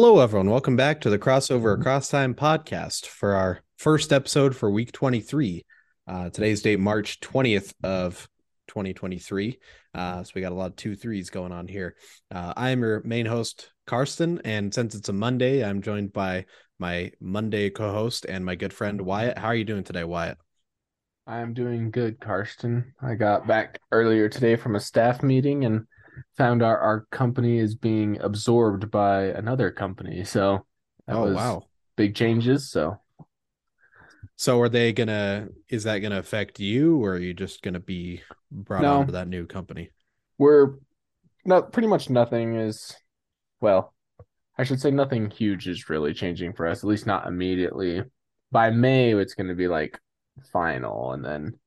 Hello, everyone. Welcome back to the Crossover Across Time podcast for our first episode for week 23. Uh, today's date, March 20th of 2023. Uh, so we got a lot of two threes going on here. Uh, I am your main host, Karston, and since it's a Monday, I'm joined by my Monday co-host and my good friend Wyatt. How are you doing today, Wyatt? I'm doing good, Karston. I got back earlier today from a staff meeting and found our, our company is being absorbed by another company. So oh, wow. big changes. So so are they gonna is that gonna affect you or are you just gonna be brought no, onto that new company? We're not pretty much nothing is well, I should say nothing huge is really changing for us, at least not immediately. By May it's gonna be like final and then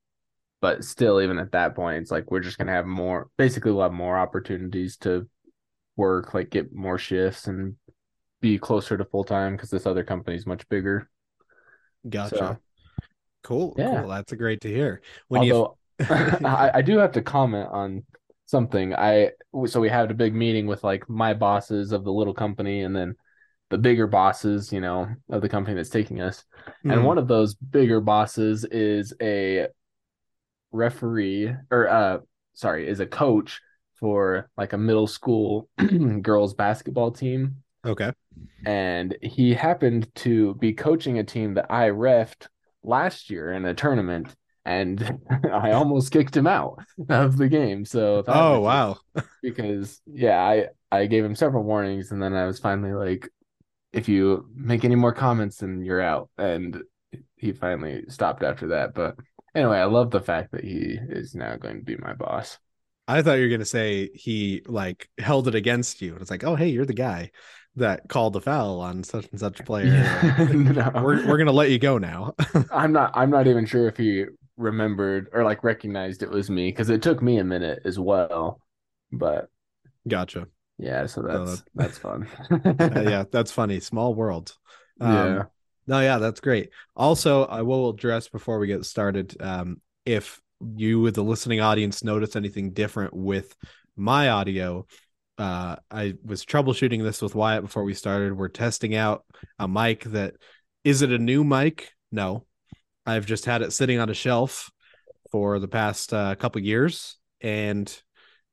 but still even at that point it's like we're just gonna have more basically we'll have more opportunities to work like get more shifts and be closer to full time because this other company is much bigger gotcha so, cool yeah. cool that's a great to hear when Although, you I, I do have to comment on something i so we had a big meeting with like my bosses of the little company and then the bigger bosses you know of the company that's taking us mm. and hmm. one of those bigger bosses is a referee or uh sorry is a coach for like a middle school girls basketball team. Okay. And he happened to be coaching a team that I refed last year in a tournament and I almost kicked him out of the game. So Oh wow. because yeah, I I gave him several warnings and then I was finally like if you make any more comments then you're out and he finally stopped after that, but Anyway, I love the fact that he is now going to be my boss. I thought you were going to say he like held it against you. It's like, oh, hey, you're the guy that called the foul on such and such player. Yeah. no. We're we're gonna let you go now. I'm not. I'm not even sure if he remembered or like recognized it was me because it took me a minute as well. But gotcha. Yeah, so that's uh, that's fun. uh, yeah, that's funny. Small world. Um, yeah. No, yeah, that's great. Also, I will address before we get started um, if you, with the listening audience, notice anything different with my audio. Uh, I was troubleshooting this with Wyatt before we started. We're testing out a mic that is it a new mic? No, I've just had it sitting on a shelf for the past uh, couple years and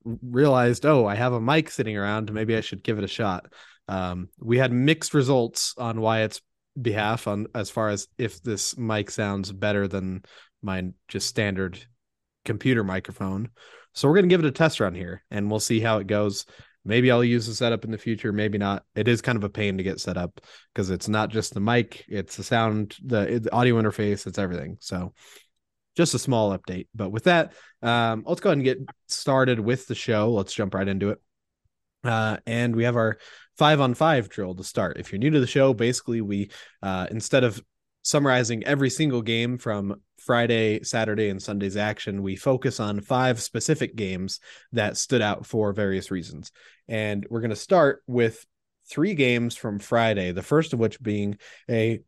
realized, oh, I have a mic sitting around. Maybe I should give it a shot. Um, we had mixed results on Wyatt's behalf on as far as if this mic sounds better than my just standard computer microphone. So we're gonna give it a test run here, and we'll see how it goes. Maybe I'll use the setup in the future, maybe not. It is kind of a pain to get set up because it's not just the mic, it's the sound, the, the audio interface, it's everything. So just a small update. But with that, um, let's go ahead and get started with the show. Let's jump right into it. Uh, and we have our five on five drill to start. If you're new to the show, basically we uh, instead of summarizing every single game from Friday, Saturday, and Sunday's action, we focus on five specific games that stood out for various reasons. And we're going to start with three games from Friday, the first of which being a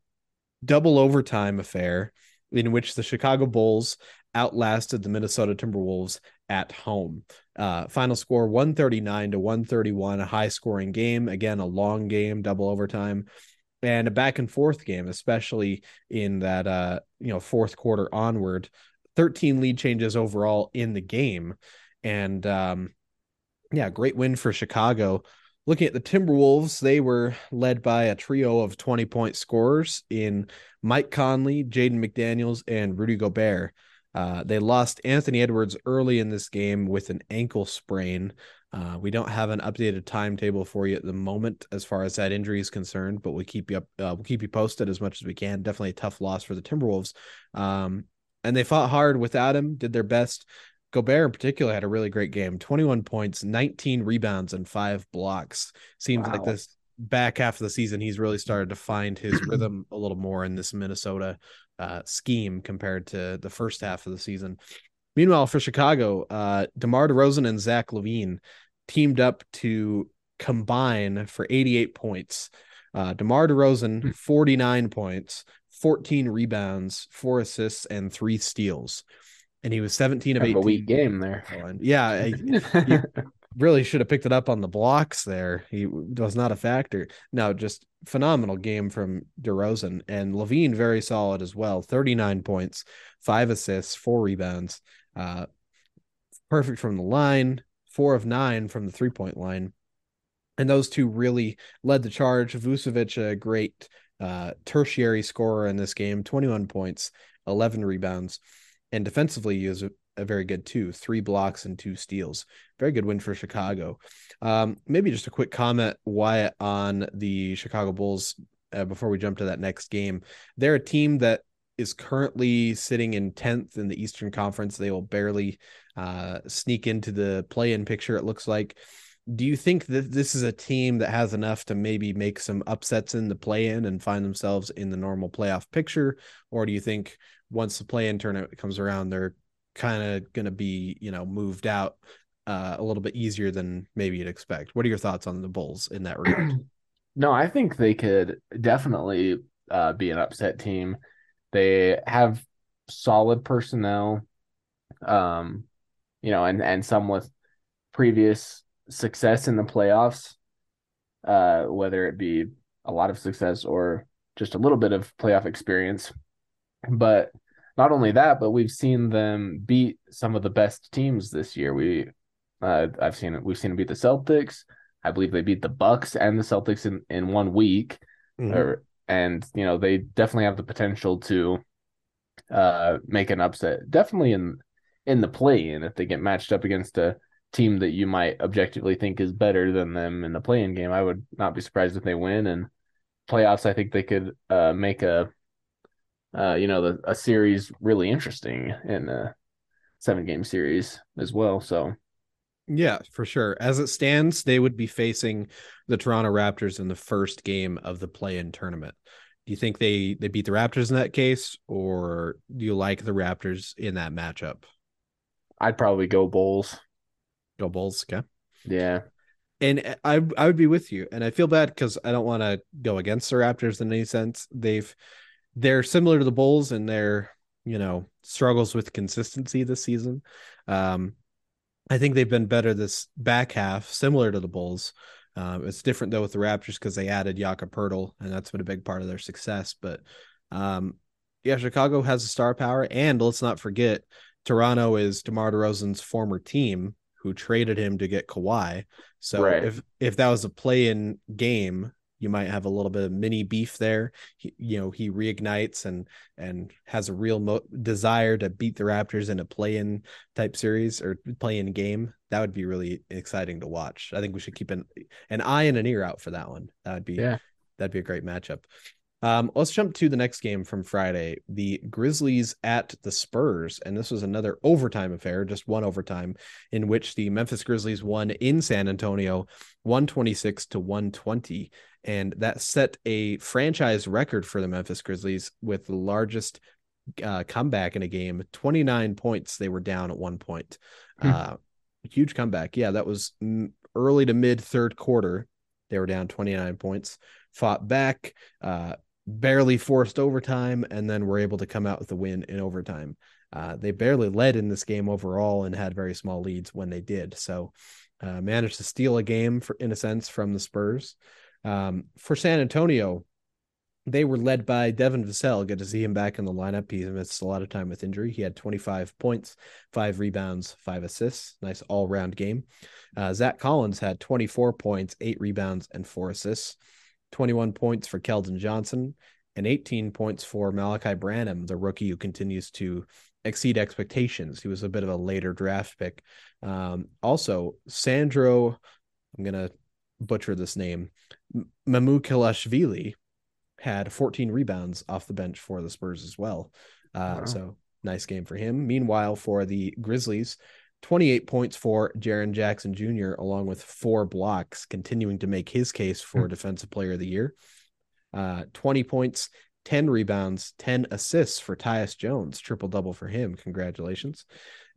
double overtime affair in which the Chicago Bulls outlasted the Minnesota Timberwolves at home. Uh, final score 139 to 131, a high scoring game. Again, a long game, double overtime, and a back and forth game, especially in that uh, you know fourth quarter onward. 13 lead changes overall in the game, and um, yeah, great win for Chicago. Looking at the Timberwolves, they were led by a trio of 20 point scorers in Mike Conley, Jaden McDaniels, and Rudy Gobert. Uh, they lost Anthony Edwards early in this game with an ankle sprain. Uh, we don't have an updated timetable for you at the moment as far as that injury is concerned, but we'll keep you up. Uh, we'll keep you posted as much as we can. Definitely a tough loss for the Timberwolves. Um, and they fought hard without him, did their best. Gobert in particular had a really great game 21 points, 19 rebounds, and five blocks. Seems wow. like this back half of the season, he's really started to find his rhythm a little more in this Minnesota uh, scheme compared to the first half of the season. Meanwhile, for Chicago, uh, DeMar DeRozan and Zach LaVine teamed up to combine for 88 points. Uh, DeMar DeRozan, hmm. 49 points, 14 rebounds, four assists, and three steals. And he was 17 of 18. A weak game there. Yeah. He, really should have picked it up on the blocks there. He was not a factor. No, just phenomenal game from DeRozan and LaVine, very solid as well. 39 points, five assists, four rebounds. Uh, perfect from the line, four of nine from the three point line. And those two really led the charge. Vucevic, a great uh, tertiary scorer in this game, 21 points, 11 rebounds. And defensively, very good two, three blocks and two steals. Very good win for Chicago. Um, maybe just a quick comment, Wyatt, on the Chicago Bulls uh, before we jump to that next game. They're a team that is currently sitting in 10th in the Eastern Conference. They will barely uh, sneak into the play in picture, it looks like. Do you think that this is a team that has enough to maybe make some upsets in the play in and find themselves in the normal playoff picture? Or do you think once the play in tournament comes around, they're kind of going to be, you know, moved out uh, a little bit easier than maybe you'd expect? What are your thoughts on the Bulls in that regard? no, I think they could definitely uh, be an upset team. They have solid personnel, um, you know, and and some with previous success in the playoffs, uh, whether it be a lot of success or just a little bit of playoff experience. But not only that, but we've seen them beat some of the best teams this year. We, uh, I've seen it. We've seen them beat the Celtics. I believe they beat the Bucks and the Celtics in in one week. Mm-hmm. Or and you know they definitely have the potential to uh make an upset definitely in in the play in if they get matched up against a team that you might objectively think is better than them in the play-in game i would not be surprised if they win and playoffs i think they could uh make a uh you know the, a series really interesting in a seven game series as well so yeah, for sure. As it stands, they would be facing the Toronto Raptors in the first game of the play-in tournament. Do you think they they beat the Raptors in that case, or do you like the Raptors in that matchup? I'd probably go Bulls. Go Bulls, okay. Yeah. And I I would be with you. And I feel bad because I don't want to go against the Raptors in any sense. They've they're similar to the Bulls in their, you know, struggles with consistency this season. Um, I think they've been better this back half, similar to the Bulls. Um, it's different though with the Raptors because they added Jakob Poeltl, and that's been a big part of their success. But um, yeah, Chicago has a star power, and let's not forget, Toronto is DeMar DeRozan's former team who traded him to get Kawhi. So right. if if that was a play-in game, you might have a little bit of mini beef there. He, you know, he reignites and and has a real mo- desire to beat the Raptors in a play-in type series or play-in game. That would be really exciting to watch. I think we should keep an an eye and an ear out for that one. That would be yeah. that'd be a great matchup. Um, let's jump to the next game from Friday. The Grizzlies at the Spurs. And this was another overtime affair, just one overtime, in which the Memphis Grizzlies won in San Antonio 126 to 120. And that set a franchise record for the Memphis Grizzlies with the largest uh, comeback in a game 29 points. They were down at one point. Hmm. Uh, huge comeback. Yeah, that was early to mid third quarter. They were down 29 points, fought back. Uh, barely forced overtime and then were able to come out with a win in overtime. Uh, they barely led in this game overall and had very small leads when they did. So uh, managed to steal a game for, in a sense from the Spurs. Um, for San Antonio, they were led by Devin Vassell. Good to see him back in the lineup. He missed a lot of time with injury. He had 25 points, five rebounds, five assists. Nice all round game. Uh, Zach Collins had 24 points, eight rebounds, and four assists. 21 points for Keldon Johnson, and 18 points for Malaki Branham, the rookie who continues to exceed expectations. He was a bit of a later draft pick. Um, also, Sandro, I'm going to butcher this name, Mamukelashvili had 14 rebounds off the bench for the Spurs as well. Uh, wow. So nice game for him. Meanwhile, for the Grizzlies, 28 points for Jaren Jackson Jr., along with four blocks, continuing to make his case for mm-hmm. Defensive Player of the Year. Uh, 20 points, 10 rebounds, 10 assists for Tyus Jones, triple double for him. Congratulations.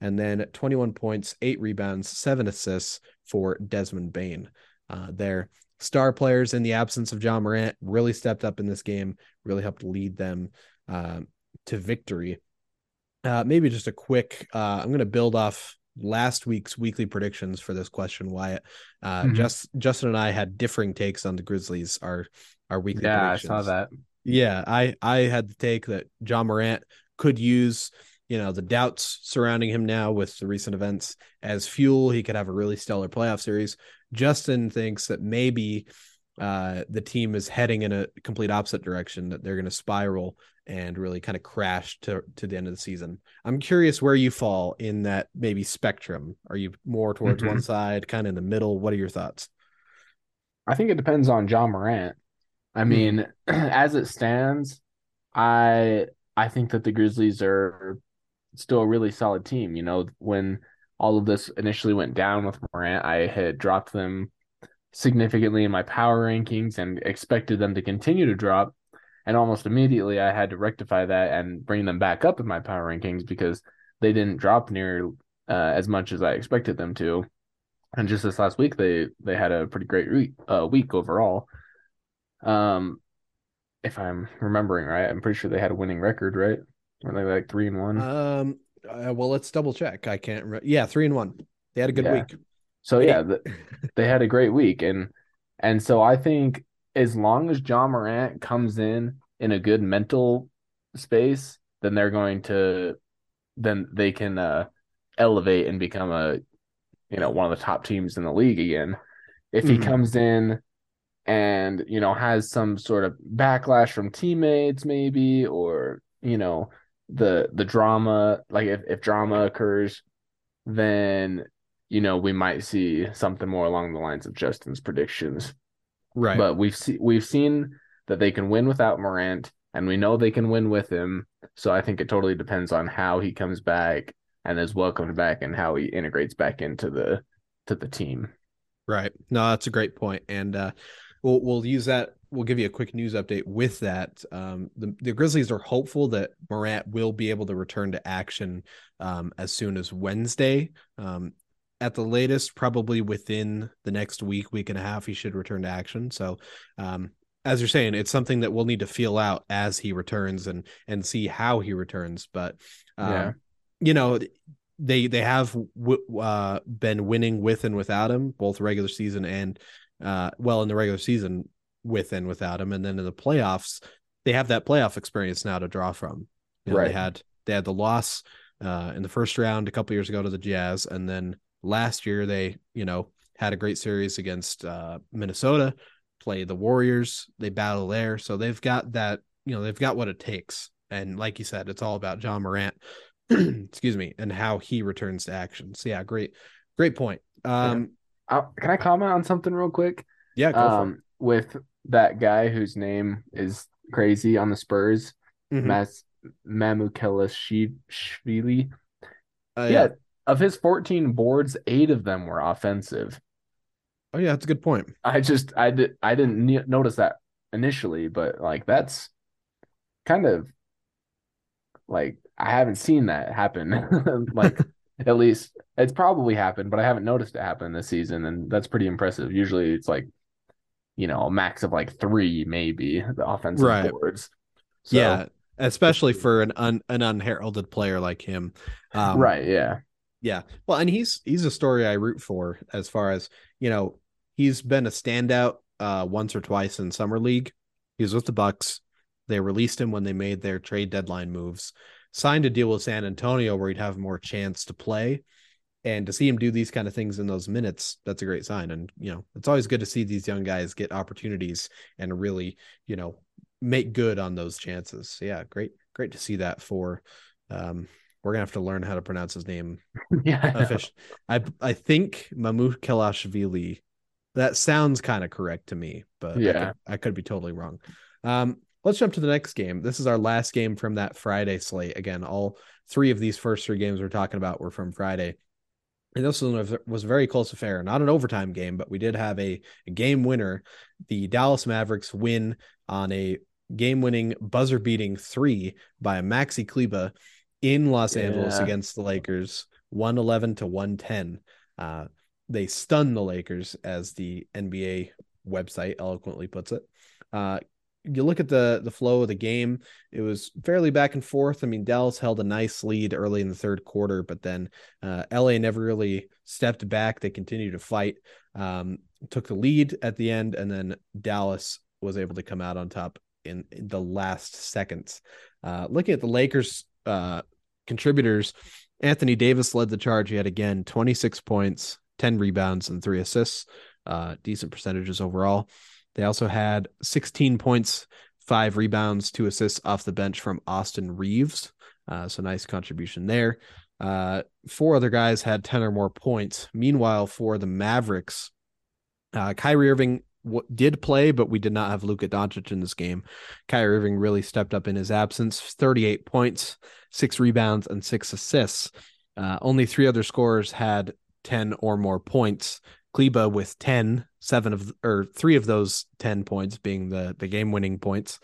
And then 21 points, eight rebounds, seven assists for Desmond Bane. Uh, their star players in the absence of Ja Morant really stepped up in this game, really helped lead them uh, to victory. Uh, maybe just a quick, uh, I'm going to build off last week's weekly predictions for this question, Wyatt. Uh, mm-hmm. just Justin and I had differing takes on the Grizzlies. Our our weekly yeah, I saw that. Yeah, I I had the take that Ja Morant could use you know the doubts surrounding him now with the recent events as fuel. He could have a really stellar playoff series. Justin thinks that maybe uh, the team is heading in a complete opposite direction that they're going to spiral and really kind of crashed to to the end of the season. I'm curious where you fall in that maybe spectrum. Are you more towards mm-hmm. one side, kind of in the middle? What are your thoughts? I think it depends on Ja Morant. I hmm. mean, mm. as it stands, I I think that the Grizzlies are still a really solid team. You know, when all of this initially went down with Morant, I had dropped them significantly in my power rankings and expected them to continue to drop. And almost immediately, I had to rectify that and bring them back up in my power rankings because they didn't drop near uh, as much as I expected them to. And just this last week, they they had a pretty great week, uh, week overall. Um, if I'm remembering right, I'm pretty sure they had a winning record, right? Were they like three and one? Um, uh, well, let's double check. I can't. Re- yeah, three and one. They had a good yeah. week. So yeah, the, they had a great week, and and so I think as long as Ja Morant comes in in a good mental space, then they're going to then they can uh, elevate and become a you know one of the top teams in the league again. If he mm-hmm. comes in and you know has some sort of backlash from teammates maybe or you know the the drama like if, if drama occurs then you know we might see something more along the lines of Justin's predictions right but we've seen we've seen that they can win without Morant and we know they can win with him so I think it totally depends on how he comes back and is welcomed back and how he integrates back into the to the team right no that's a great point and uh we'll we'll use that. We'll give you a quick news update with that. Um, the, the Grizzlies are hopeful that Morant will be able to return to action um, as soon as Wednesday. Um, at the latest, probably within the next week, week and a half, he should return to action. So, um, as you're saying, it's something that we'll need to feel out as he returns and and see how he returns. But um, yeah. you know, they they have w- uh, been winning with and without him, both regular season and uh, well in the regular season with and without him, and then in the playoffs they have that playoff experience now to draw from. You know, right. They had they had the loss uh, in the first round a couple years ago to the Jazz, and then last year they you know had a great series against uh, Minnesota, play the Warriors, they battle there, so they've got that you know they've got what it takes. And like you said, it's all about Ja Morant, excuse me, and how he returns to action. So yeah, great, great point. Um, uh, can I comment on something real quick? Yeah, um, with that guy whose name is crazy on the Spurs, mm-hmm. Mas Mamukelashvili. Uh, yeah. yeah, of his 14 boards, eight of them were offensive. Oh yeah, that's a good point. I just I did I didn't notice that initially, but like that's kind of like I haven't seen that happen. like at least it's probably happened, but I haven't noticed it happen this season, and that's pretty impressive. Usually, it's like you know a max of like three, maybe the offensive right. boards. So, yeah, especially for an un, an unheralded player like him. Um, right. Yeah. Yeah. Well, and he's he's a story I root for as far as you know. He's been a standout uh, once or twice in summer league. He was with the Bucks. They released him when they made their trade deadline moves signed a deal with San Antonio where he'd have more chance to play. And to see him do these kind of things in those minutes, that's a great sign. And, you know, it's always good to see these young guys get opportunities and really, you know, make good on those chances. So yeah, great, great to see that for um we're gonna have to learn how to pronounce his name. yeah. I I, I think Mamukelashvili. That sounds kind of correct to me, but yeah, I could, I could be totally wrong. Um, let's jump to the next game. This is our last game from that Friday slate. Again, all three of these first three games we're talking about were from Friday. And this was, was a very close affair, not an overtime game, but we did have a, a game winner. The Dallas Mavericks win on a game winning buzzer beating three by Maxi Kleber in Los yeah. Angeles against the Lakers, 111 to 110. Uh, they stunned the Lakers, as the NBA website eloquently puts it. Uh, you look at the the flow of the game, it was fairly back and forth. I mean, Dallas held a nice lead early in the third quarter, but then uh, LA never really stepped back. They continued to fight, um, took the lead at the end, and then Dallas was able to come out on top in, in the last seconds. Uh, looking at the Lakers uh, contributors, Anthony Davis led the charge yet again, 26 points, 10 rebounds, and three assists. Uh, decent percentages overall. They also had 16 points, five rebounds, two assists off the bench from Austin Reaves. Uh, so nice contribution there. Uh, four other guys had 10 or more points. Meanwhile, for the Mavericks, uh, Kyrie Irving w- did play, but we did not have Luka Doncic in this game. Kyrie Irving really stepped up in his absence 38 points, six rebounds, and six assists. Uh, only three other scorers had 10 or more points. Kleber with 10, seven of or three of those 10 points being the the game winning points,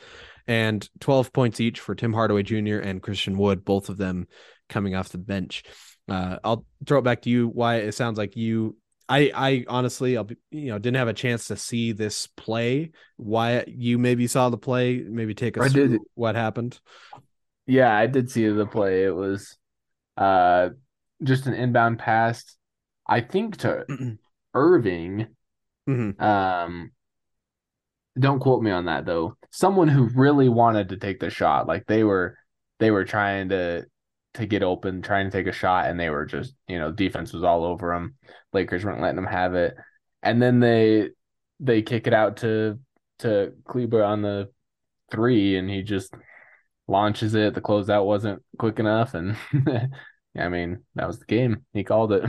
and 12 points each for Tim Hardaway Jr. and Christian Wood, both of them coming off the bench. Uh, I'll throw it back to you. Why it sounds like you I I honestly I'll be, you know didn't have a chance to see this play. Why you maybe saw the play? Maybe take us through what happened. Yeah, I did see the play. It was uh just an inbound pass. I think to Irving. Mm-hmm. Um, don't quote me on that though. Someone who really wanted to take the shot, like they were, they were trying to to get open, trying to take a shot, and they were just, you know, defense was all over them. Lakers weren't letting them have it, and then they they kick it out to to Kleber on the three, and he just launches it. The closeout wasn't quick enough, and I mean that was the game. He called it.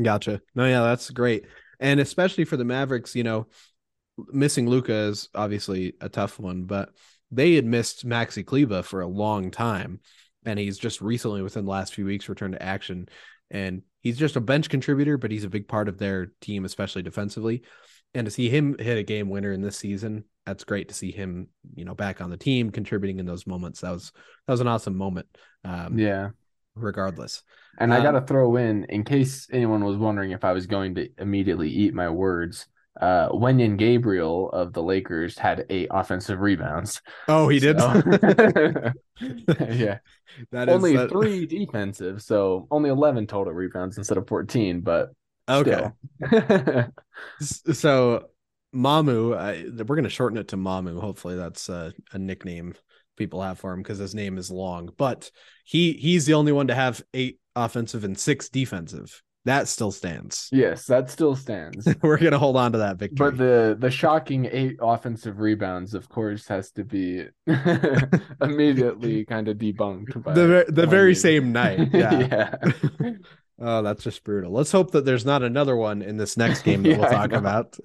Gotcha. No, yeah, that's great. And especially for the Mavericks, you know, missing Luka is obviously a tough one, but they had missed Maxi Kleber for a long time. And he's just recently, within the last few weeks, returned to action. And he's just a bench contributor, but he's a big part of their team, especially defensively. And to see him hit a game winner in this season, that's great to see him, you know, back on the team, contributing in those moments. That was that was an awesome moment. Um, yeah, regardless. And um, I got to throw in, in case anyone was wondering if I was going to immediately eat my words, uh, Wenyen Gabriel of the Lakers had eight offensive rebounds. Oh, he did. So, yeah, that only that... three defensive, so only eleven total rebounds instead of fourteen. But okay. so Mamu, I, we're gonna shorten it to Mamu. Hopefully, that's a nickname people have for him because his name is long. But he he's the only one to have eight offensive and six defensive. That still stands. Yes, that still stands. We're gonna hold on to that victory. But the the shocking eight offensive rebounds, of course, has to be immediately kind of debunked. By the the very same night. Yeah. yeah. Oh, that's just brutal. Let's hope that there's not another one in this next game that yeah, we'll talk about.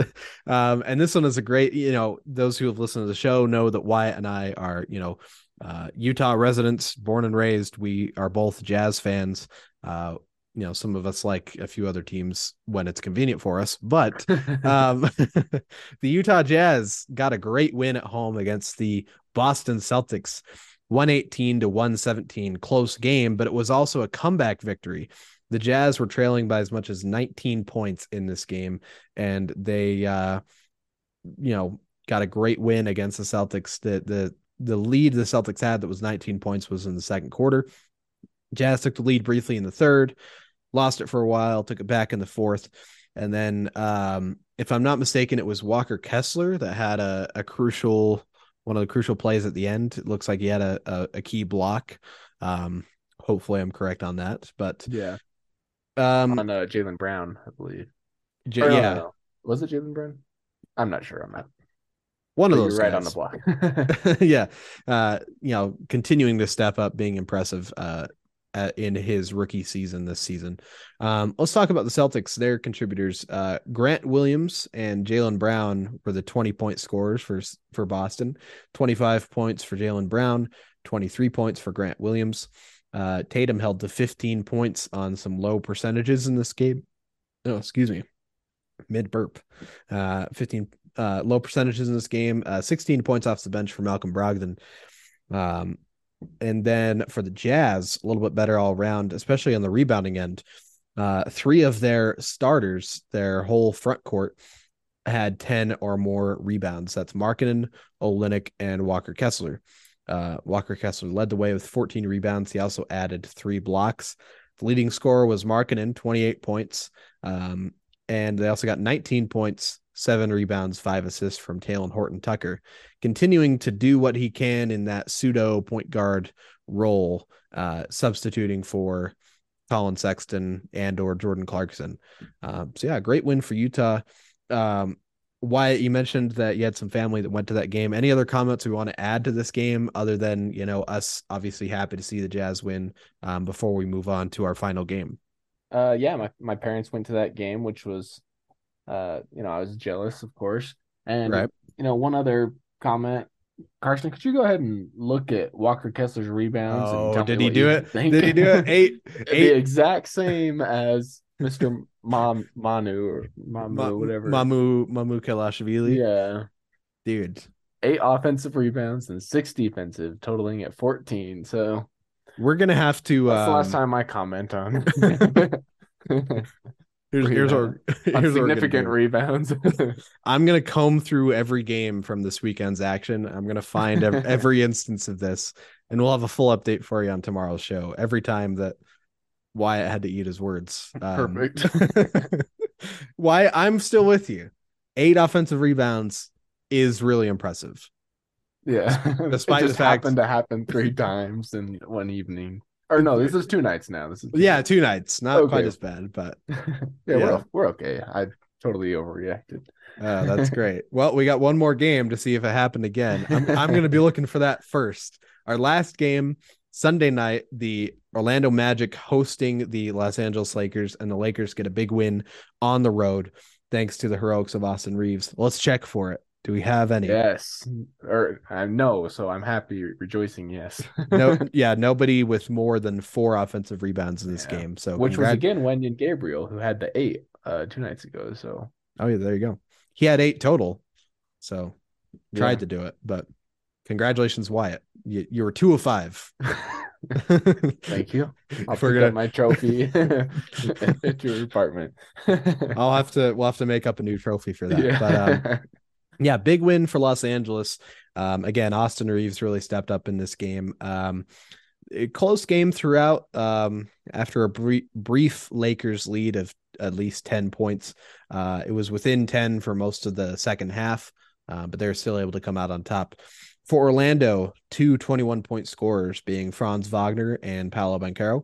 Um, and this one is a great, you know, those who have listened to the show know that Wyatt and I are, you know, uh, Utah residents, born and raised. We are both Jazz fans. Uh, you know, some of us like a few other teams when it's convenient for us, but um, the Utah Jazz got a great win at home against the Boston Celtics. 118 to 117 close game but it was also a comeback victory the Jazz were trailing by as much as 19 points in this game, and they, uh, you know, got a great win against the Celtics. The the the lead the Celtics had that was 19 points was in the second quarter. Jazz took the lead briefly in the third, lost it for a while, took it back in the fourth, and then, um, if I'm not mistaken, it was Walker Kessler that had a, a crucial one of the crucial plays at the end. It looks like he had a, a, a key block. Um, hopefully I'm correct on that, but yeah, um, on uh, Jaylen Brown, I believe. J- or, yeah, uh, was it Jalen Brown? I'm not sure. I'm not. One of those right on the block. yeah, uh, you know, continuing to step up, being impressive uh, in his rookie season this season. Um, let's talk about the Celtics. Their contributors, uh, Grant Williams and Jaylen Brown, were the 20 point scorers for for Boston. 25 points for Jaylen Brown, 23 points for Grant Williams. Uh, Tatum held to 15 points on some low percentages in this game. Oh, excuse me, mid burp. Uh, 15 uh, low percentages in this game. Uh, 16 points off the bench for Malcolm Brogdon. Um, and then for the Jazz, a little bit better all around, especially on the rebounding end. Uh, three of their starters, their whole front court, had 10 or more rebounds. That's Markkanen, Olynyk, and Walker Kessler. Uh, Walker Kessler led the way with 14 rebounds. He also added three blocks. The leading scorer was Markkanen, 28 points. Um, and they also got 19 points, seven rebounds, five assists from Talen Horton Tucker, continuing to do what he can in that pseudo point guard role, uh, substituting for Collin Sexton and or Jordan Clarkson. Uh, so yeah, great win for Utah. Um, Wyatt, you mentioned that you had some family that went to that game. Any other comments we want to add to this game other than, you know, us obviously happy to see the Jazz win um, before we move on to our final game? Uh, yeah, my, my parents went to that game, which was, uh, you know, I was jealous, of course. And, right. you know, one other comment Carson, could you go ahead and look at Walker Kessler's rebounds? Oh, did he do it? Think? Did he do it? Eight, eight. the exact same as Mr. Mom Manu or Mamu, Ma- whatever. Mamu Mamu Kelashvili. Yeah. Dude. Eight offensive rebounds and six defensive, totaling at 14. So we're gonna have to That's um, the last time I comment on. Here's here's our here's significant rebounds. I'm gonna comb through every game from this weekend's action. I'm gonna find every, every instance of this, and we'll have a full update for you on tomorrow's show. Every time that Wyatt had to eat his words. Um, Perfect. why I'm still with you. Eight offensive rebounds is really impressive. Yeah, despite the fact happened to happen three times in one evening. Or no, this is two nights now. This is yeah, two nights. Not okay. quite as bad, but yeah, yeah, We're, we're okay. I totally overreacted. Uh, that's great. Well, we got one more game to see if it happened again. I'm, I'm going to be looking for that first. Our last game Sunday night, the Orlando Magic hosting the Los Angeles Lakers, and the Lakers get a big win on the road thanks to the heroics of Austin Reaves. Let's check for it. Do we have any? Yes, or uh, no. So I'm happy, rejoicing. Yes. no, yeah, nobody with more than four offensive rebounds in this yeah. game. So which congrat- was again Wenyen Gabriel who had the eight uh two nights ago. So oh yeah, there you go. He had eight total. So tried yeah. to do it, but congratulations, Wyatt. You, you were two of five. Thank you. I'll forget gonna... my trophy at your apartment. I'll have to. We'll have to make up a new trophy for that. Yeah. But um, yeah, big win for Los Angeles. Um, again, Austin Reaves really stepped up in this game. Um, close game throughout. Um, after a brief, brief Lakers lead of at least ten points, uh, it was within ten for most of the second half, uh, but they're still able to come out on top. For Orlando, two 21 point scorers being Franz Wagner and Paolo Banchero.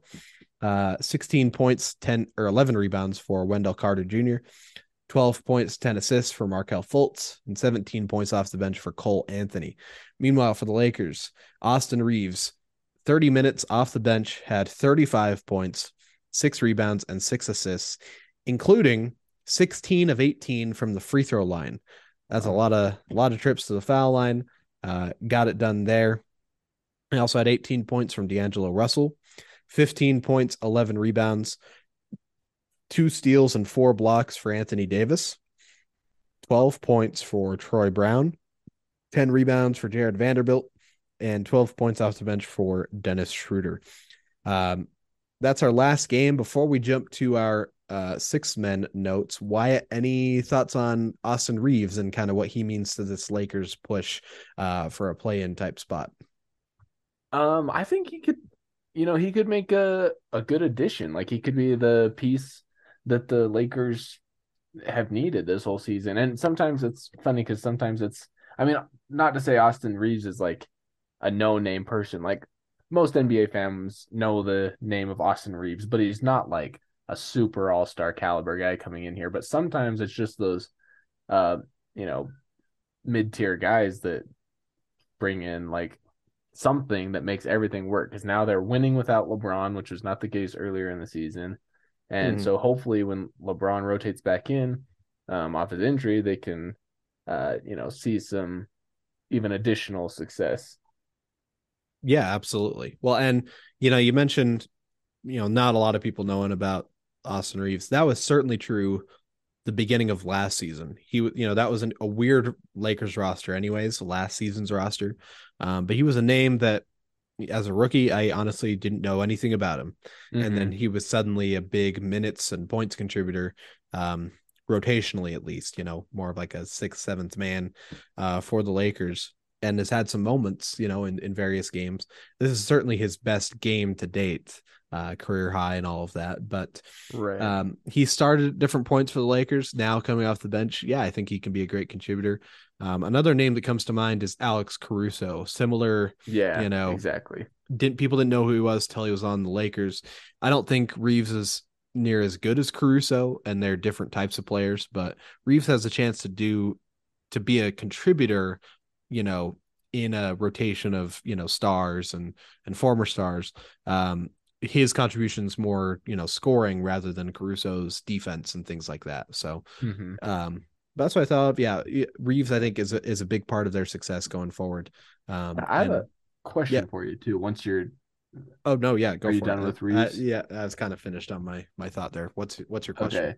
Uh, 16 points, 10 or 11 rebounds for Wendell Carter Jr., 12 points, 10 assists for Markelle Fultz, and 17 points off the bench for Cole Anthony. Meanwhile, for the Lakers, Austin Reaves, 30 minutes off the bench, had 35 points, six rebounds, and six assists, including 16 of 18 from the free throw line. That's a lot of a lot of trips to the foul line. Uh, got it done there. He also had 18 points from D'Angelo Russell, 15 points, 11 rebounds, two steals, and four blocks for Anthony Davis, 12 points for Troy Brown, 10 rebounds for Jarred Vanderbilt, and 12 points off the bench for Dennis Schroeder. Um, that's our last game. Before we jump to our uh, six men notes. Wyatt, any thoughts on Austin Reaves and kind of what he means to this Lakers push uh, for a play in type spot? Um, I think he could, you know, he could make a, a good addition. Like he could be the piece that the Lakers have needed this whole season. And sometimes it's funny because sometimes it's, I mean, not to say Austin Reaves is like a no name person. Like most NBA fans know the name of Austin Reaves, but he's not like a super all star caliber guy coming in here, but sometimes it's just those, uh, you know, mid tier guys that bring in like something that makes everything work. Because now they're winning without LeBron, which was not the case earlier in the season, and mm-hmm. so hopefully when LeBron rotates back in um, off his injury, they can, uh, you know, see some even additional success. Yeah, absolutely. Well, and you know, you mentioned, you know, not a lot of people knowing about Austin Reaves. That was certainly true the beginning of last season. He, you know, that was an, a weird Lakers roster, anyways, last season's roster. Um, but he was a name that, as a rookie, I honestly didn't know anything about him. Mm-hmm. And then mm-hmm. he was suddenly a big minutes and points contributor um, rotationally at least, you know, more of like a sixth, seventh man uh, for the Lakers and has had some moments, you know, in, in various games. This is certainly his best game to date, uh, career high and all of that. But right. um, he started at different points for the Lakers. Now coming off the bench, yeah, I think he can be a great contributor. Um, another name that comes to mind is Alex Caruso. Similar, yeah, you know, exactly. Didn't people didn't know who he was till he was on the Lakers. I don't think Reaves is near as good as Caruso, and they're different types of players. But Reaves has a chance to do to be a contributor, you know, in a rotation of you know stars and and former stars. Um, his contributions more you know scoring rather than Caruso's defense and things like that. So, mm-hmm. um, that's what I thought. Of. Yeah, reaves I think is a, is a big part of their success going forward. Um, I have and, a question yeah. for you too. Once you're Oh no, yeah, go. Are you done it. with Reaves? Uh, yeah, I was kind of finished on my my thought there. What's what's your question? Okay,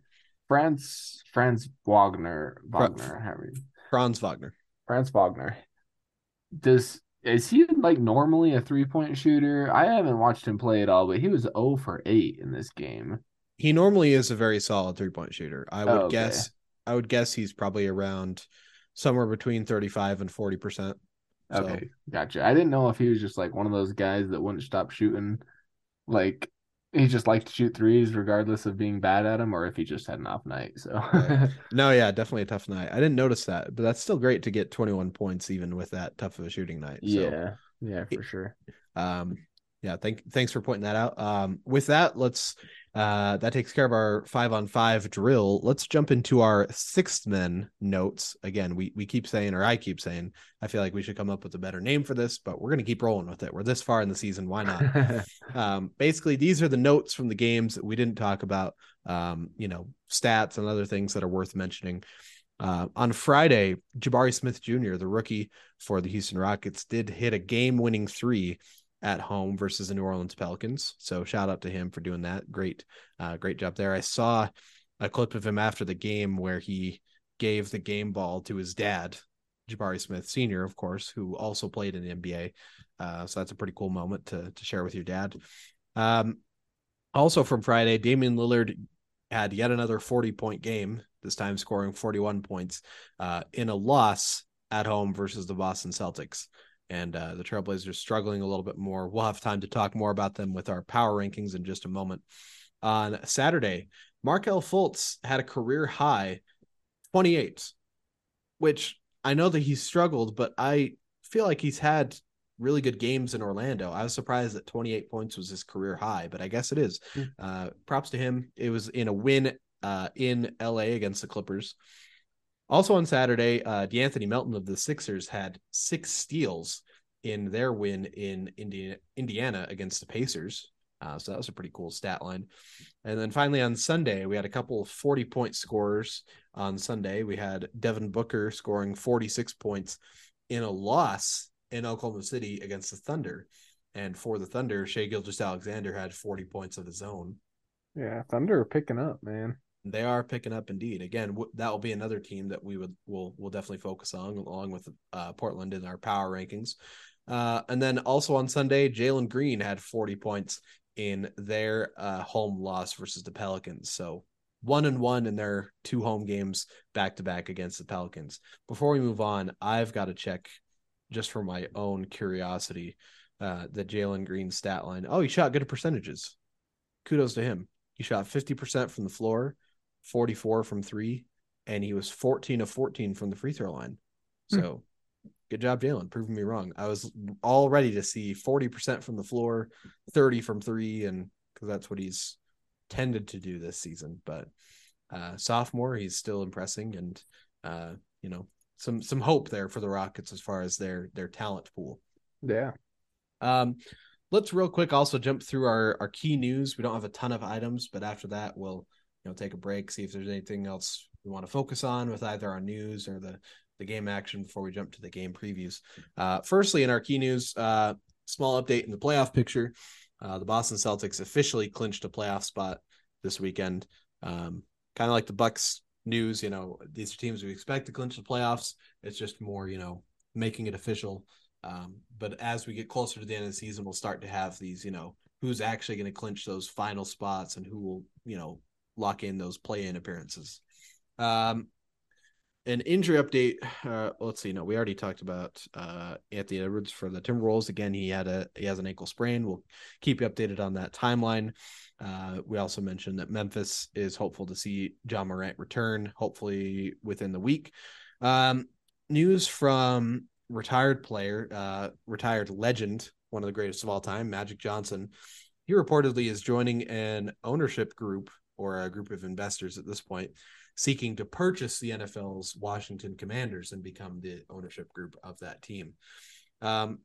Franz Franz Wagner Wagner Harry Franz Wagner Franz Wagner. Does is he like normally a three point shooter? I haven't watched him play at all, but he was 0 for 8 in this game. He normally is a very solid three point shooter. I would oh, okay. guess I would guess he's probably around somewhere between 35 and 40 percent Okay, gotcha. I didn't know if he was just like one of those guys that wouldn't stop shooting. Like he just liked to shoot threes regardless of being bad at them, or if he just had an off night. So no, yeah, definitely a tough night. I didn't notice that, but that's still great to get 21 points even with that tough of a shooting night. So, yeah, yeah, for sure. Um, yeah, thank thanks for pointing that out. Um, with that, let's uh, that takes care of our five on five drill. Let's jump into our sixth men notes. Again, we we keep saying, or I keep saying, I feel like we should come up with a better name for this, but we're gonna keep rolling with it. We're this far in the season, why not? um, basically, these are the notes from the games that we didn't talk about. Um, you know, stats and other things that are worth mentioning. Uh, on Friday, Jabari Smith Jr., the rookie for the Houston Rockets, did hit a game-winning three at home versus the New Orleans Pelicans. So shout out to him for doing that. Great, uh, great job there. I saw a clip of him after the game where he gave the game ball to his dad, Jabari Smith Sr., of course, who also played in the NBA. Uh, so that's a pretty cool moment to to share with your dad. Um, also from Friday, Damian Lillard had yet another 40 point game, this time scoring 41 points uh, in a loss at home versus the Boston Celtics and uh, the Trailblazers are struggling a little bit more. We'll have time to talk more about them with our power rankings in just a moment. On Saturday, Markelle Fultz had a career high 28, which I know that he's struggled, but I feel like he's had really good games in Orlando. I was surprised that 28 points was his career high, but I guess it is. Mm. Uh, props to him. It was in a win uh, in LA against the Clippers. Also on Saturday, uh, De'Anthony Melton of the Sixers had six steals in their win in Indiana, Indiana against the Pacers. Uh, so that was a pretty cool stat line. And then finally on Sunday, we had a couple 40 point scorers on Sunday. We had Devin Booker scoring 46 points in a loss in Oklahoma City against the Thunder. And for the Thunder, Shai Gilgeous-Alexander had 40 points of his own. Yeah, Thunder are picking up, man. They are picking up indeed. Again, w- that will be another team that we would will will definitely focus on along with uh, Portland in our power rankings. Uh, and then also on Sunday, Jalen Green had 40 points in their uh, home loss versus the Pelicans. So one and one in their two home games back to back against the Pelicans. Before we move on, I've got to check just for my own curiosity uh, the Jalen Green stat line. Oh, he shot good percentages. Kudos to him. He shot 50% from the floor 44 from three, and he was 14 of 14 from the free throw line. Hmm. So hmm. good job, Jalen, proving me wrong. I was all ready to see 40% from the floor, 30 from three, and because that's what he's tended to do this season. But uh, sophomore, he's still impressing, and uh, you know, some some hope there for the Rockets as far as their their talent pool. Yeah. Um, let's real quick also jump through our our key news. We don't have a ton of items, but after that, we'll you know take a break, see if there's anything else we want to focus on with either our news or the the game action before we jump to the game previews. Uh, firstly, in our key news, uh, small update in the playoff picture. Uh, the Boston Celtics officially clinched a playoff spot this weekend. Um, kind of like the Bucks news, you know, these are teams we expect to clinch the playoffs. It's just more, you know, making it official. Um, but as we get closer to the end of the season, we'll start to have these, you know, who's actually going to clinch those final spots and who will, you know, lock in those play in appearances. Um, an injury update. Uh, let's see. No, we already talked about uh, Anthony Edwards for the Timberwolves. Again, he had a he has an ankle sprain. We'll keep you updated on that timeline. Uh, we also mentioned that Memphis is hopeful to see Ja Morant return, hopefully within the week. Um, news from retired player, uh, retired legend, one of the greatest of all time, Magic Johnson. He reportedly is joining an ownership group or a group of investors at this point seeking to purchase the NFL's Washington Commanders and become the ownership group of that team. Um,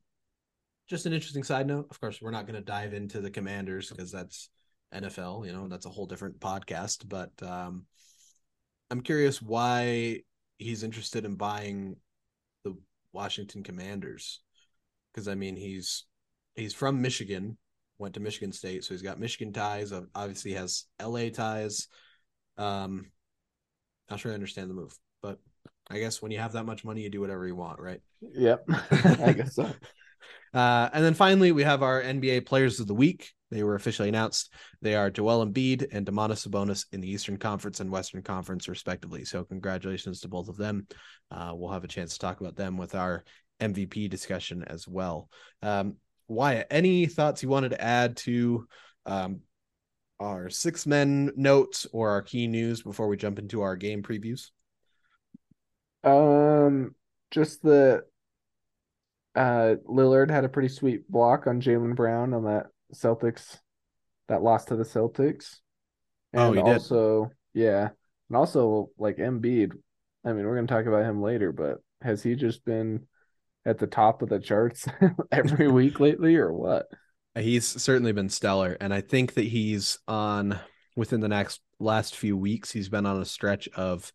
just an interesting side note. Of course, we're not going to dive into the Commanders because that's NFL. You know, that's a whole different podcast. But um, I'm curious why he's interested in buying the Washington Commanders. Because I mean, he's he's from Michigan, went to Michigan State, so he's got Michigan ties. Obviously, has LA ties. Um, not sure I understand the move, but I guess when you have that much money, you do whatever you want, right? Yep, I guess so. Uh, and then finally, we have our NBA Players of the Week. They were officially announced. They are Joel Embiid and Domantas Sabonis in the Eastern Conference and Western Conference, respectively. So, congratulations to both of them. Uh, we'll have a chance to talk about them with our MVP discussion as well. Um, Wyatt, any thoughts you wanted to add to um, our six men notes or our key news before we jump into our game previews? Um, just the uh Lillard had a pretty sweet block on Jaylen Brown on that Celtics that lost to the Celtics. Oh, and oh, he also, did. yeah, and also like Embiid. I mean, we're gonna talk about him later, but has he just been at the top of the charts every week lately, or what? He's certainly been stellar, and I think that he's on within the next last few weeks. He's been on a stretch of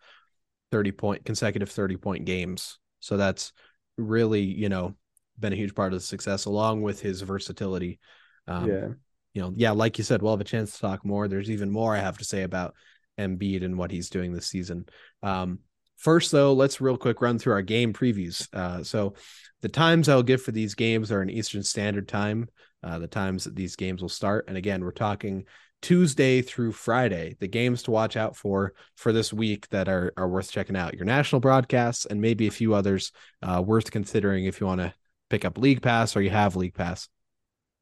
thirty point consecutive thirty point games. So that's really you know been a huge part of the success, along with his versatility. Um, yeah, you know, yeah, like you said, we'll have a chance to talk more. There's even more I have to say about Embiid and what he's doing this season. Um, first, though, let's real quick run through our game previews. Uh, so the times I'll give for these games are in Eastern Standard Time uh, the times that these games will start. And again, we're talking Tuesday through Friday, the games to watch out for for this week that are, are worth checking out. Your national broadcasts and maybe a few others uh, worth considering if you want to pick up League Pass or you have League Pass.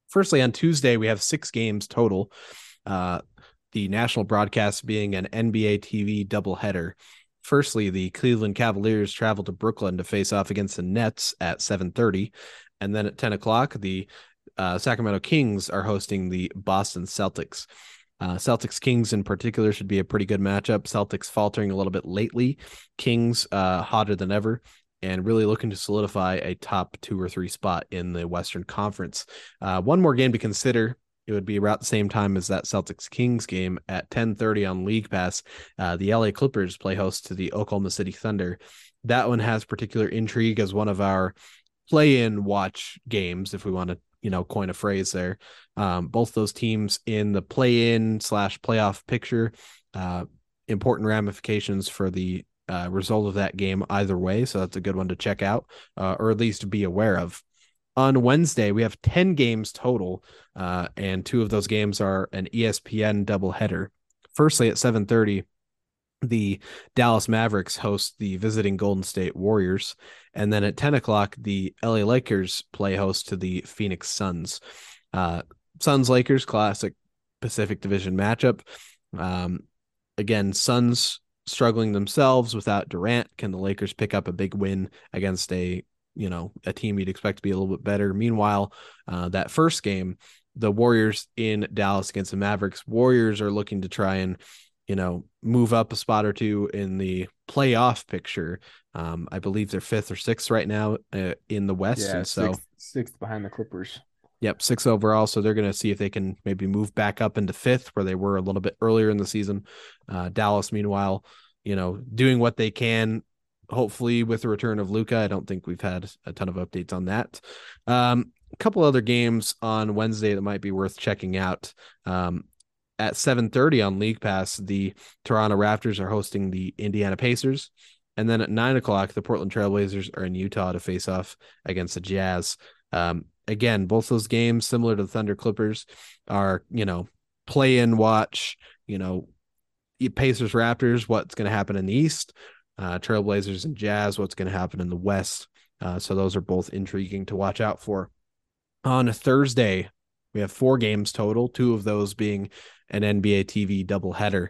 Firstly, on Tuesday, we have six games total. Uh, the national broadcast being an NBA TV doubleheader. Firstly, the Cleveland Cavaliers travel to Brooklyn to face off against the Nets at 7:30, and then at 10 o'clock, the uh, Sacramento Kings are hosting the Boston Celtics. Uh, Celtics Kings in particular should be a pretty good matchup. Celtics faltering a little bit lately, Kings uh, hotter than ever, and really looking to solidify a top two or three spot in the Western Conference. Uh, one more game to consider. It would be about the same time as that Celtics Kings game at 10:30 on League Pass. Uh, the LA Clippers play host to the Oklahoma City Thunder. That one has particular intrigue as one of our play-in watch games, if we want to you know coin a phrase there. Um, both those teams in the play-in slash playoff picture, uh, important ramifications for the uh, result of that game either way. So that's a good one to check out, uh, or at least be aware of. On Wednesday, we have 10 games total, uh, and two of those games are an ESPN doubleheader. Firstly, at 7:30, the Dallas Mavericks host the visiting Golden State Warriors. And then at 10 o'clock, the LA Lakers play host to the Phoenix Suns. Uh, Suns Lakers, classic Pacific Division matchup. Um, again, Suns struggling themselves without Durant. Can the Lakers pick up a big win against a you know a team you'd expect to be a little bit better? Meanwhile, uh, that first game, the Warriors in Dallas against the Mavericks. Warriors are looking to try and you know, move up a spot or two in the playoff picture. Um, I believe they're fifth or sixth right now uh, in the West, yeah, and so sixth, sixth behind the Clippers. Yep, six overall. So they're going to see if they can maybe move back up into fifth, where they were a little bit earlier in the season. Uh, Dallas, meanwhile, you know, doing what they can. Hopefully, with the return of Luka. I don't think we've had a ton of updates on that. Um, a couple other games on Wednesday that might be worth checking out. Um, at 7:30 on League Pass, the Toronto Raptors are hosting the Indiana Pacers. And then at nine o'clock, the Portland Trailblazers are in Utah to face off against the Jazz. Um, again, both those games, similar to the Thunder Clippers, are, you know, play in watch, you know, Pacers Raptors, what's going to happen in the East. Uh, Trailblazers and Jazz, what's going to happen in the West. Uh, so those are both intriguing to watch out for. On a Thursday, we have four games total, two of those being an NBA TV doubleheader.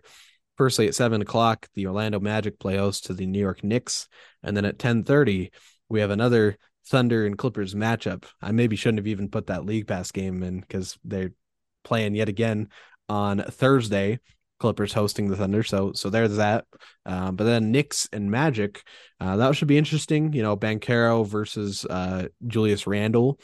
Firstly, at seven o'clock, the Orlando Magic play host to the New York Knicks, and then at ten thirty, we have another Thunder and Clippers matchup. I maybe shouldn't have even put that League Pass game in because they're playing yet again on Thursday. Clippers hosting the Thunder, so so there's that. Um, but then Knicks and Magic, uh, that should be interesting. You know, Banchero versus uh, Julius Randle,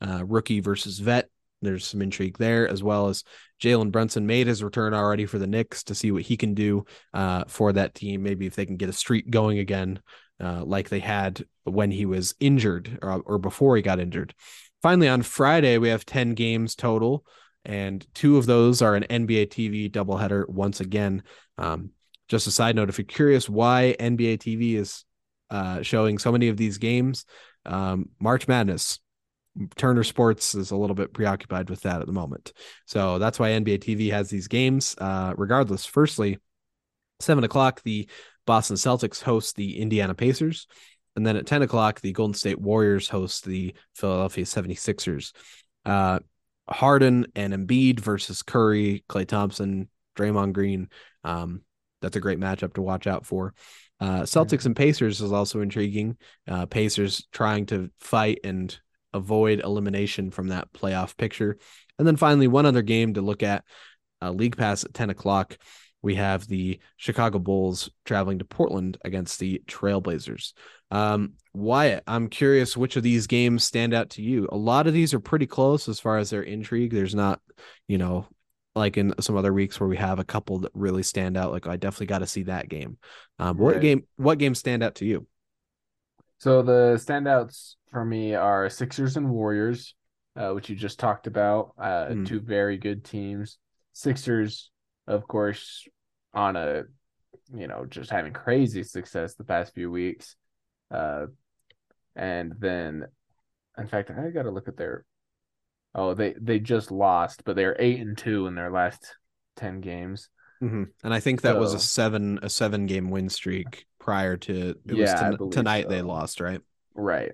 uh, rookie versus vet. There's some intrigue there, as well as Jalen Brunson made his return already for the Knicks to see what he can do uh, for that team. Maybe if they can get a streak going again, uh, like they had when he was injured or, or before he got injured. Finally, on Friday, we have 10 games total, and two of those are an NBA TV doubleheader once again. Um, just a side note if you're curious why NBA TV is uh, showing so many of these games, um, March Madness Turner Sports is a little bit preoccupied with that at the moment. So that's why NBA TV has these games. Uh, regardless, firstly, seven o'clock, the Boston Celtics host the Indiana Pacers. And then at 10 o'clock, the Golden State Warriors host the Philadelphia 76ers. Uh, Harden and Embiid versus Curry, Klay Thompson, Draymond Green. Um, that's a great matchup to watch out for. Uh, Celtics and Pacers is also intriguing. Uh, Pacers trying to fight and avoid elimination from that playoff picture. And then finally, one other game to look at uh, League Pass at 10 o'clock. We have the Chicago Bulls traveling to Portland against the Trailblazers. Um, Wyatt, I'm curious which of these games stand out to you. A lot of these are pretty close as far as their intrigue. There's not, you know, like in some other weeks where we have a couple that really stand out. Like I definitely got to see that game. Um, right. What game? What games stand out to you? So the standouts for me are Sixers and Warriors, uh, which you just talked about. Uh, mm. Two very good teams. Sixers, of course, on a you know just having crazy success the past few weeks, uh, and then, in fact, I got to look at their. Oh, they they just lost, but they're eight and two in their last ten games. Mm-hmm. And I think that so, was a seven a seven game win streak prior to it yeah, was tonight so. they lost, right? Right.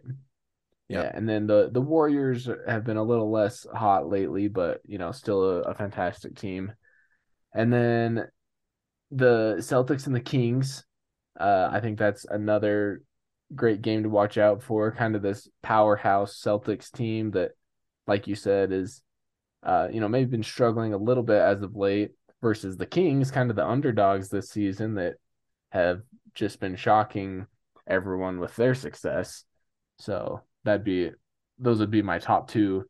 Yep. Yeah, and then the the Warriors have been a little less hot lately, but you know, still a, a fantastic team. And then the Celtics and the Kings, uh, I think that's another great game to watch out for. Kind of this powerhouse Celtics team that, like you said, is uh, you know, maybe been struggling a little bit as of late versus the Kings, kind of the underdogs this season that have just been shocking everyone with their success. So that'd be those would be my top two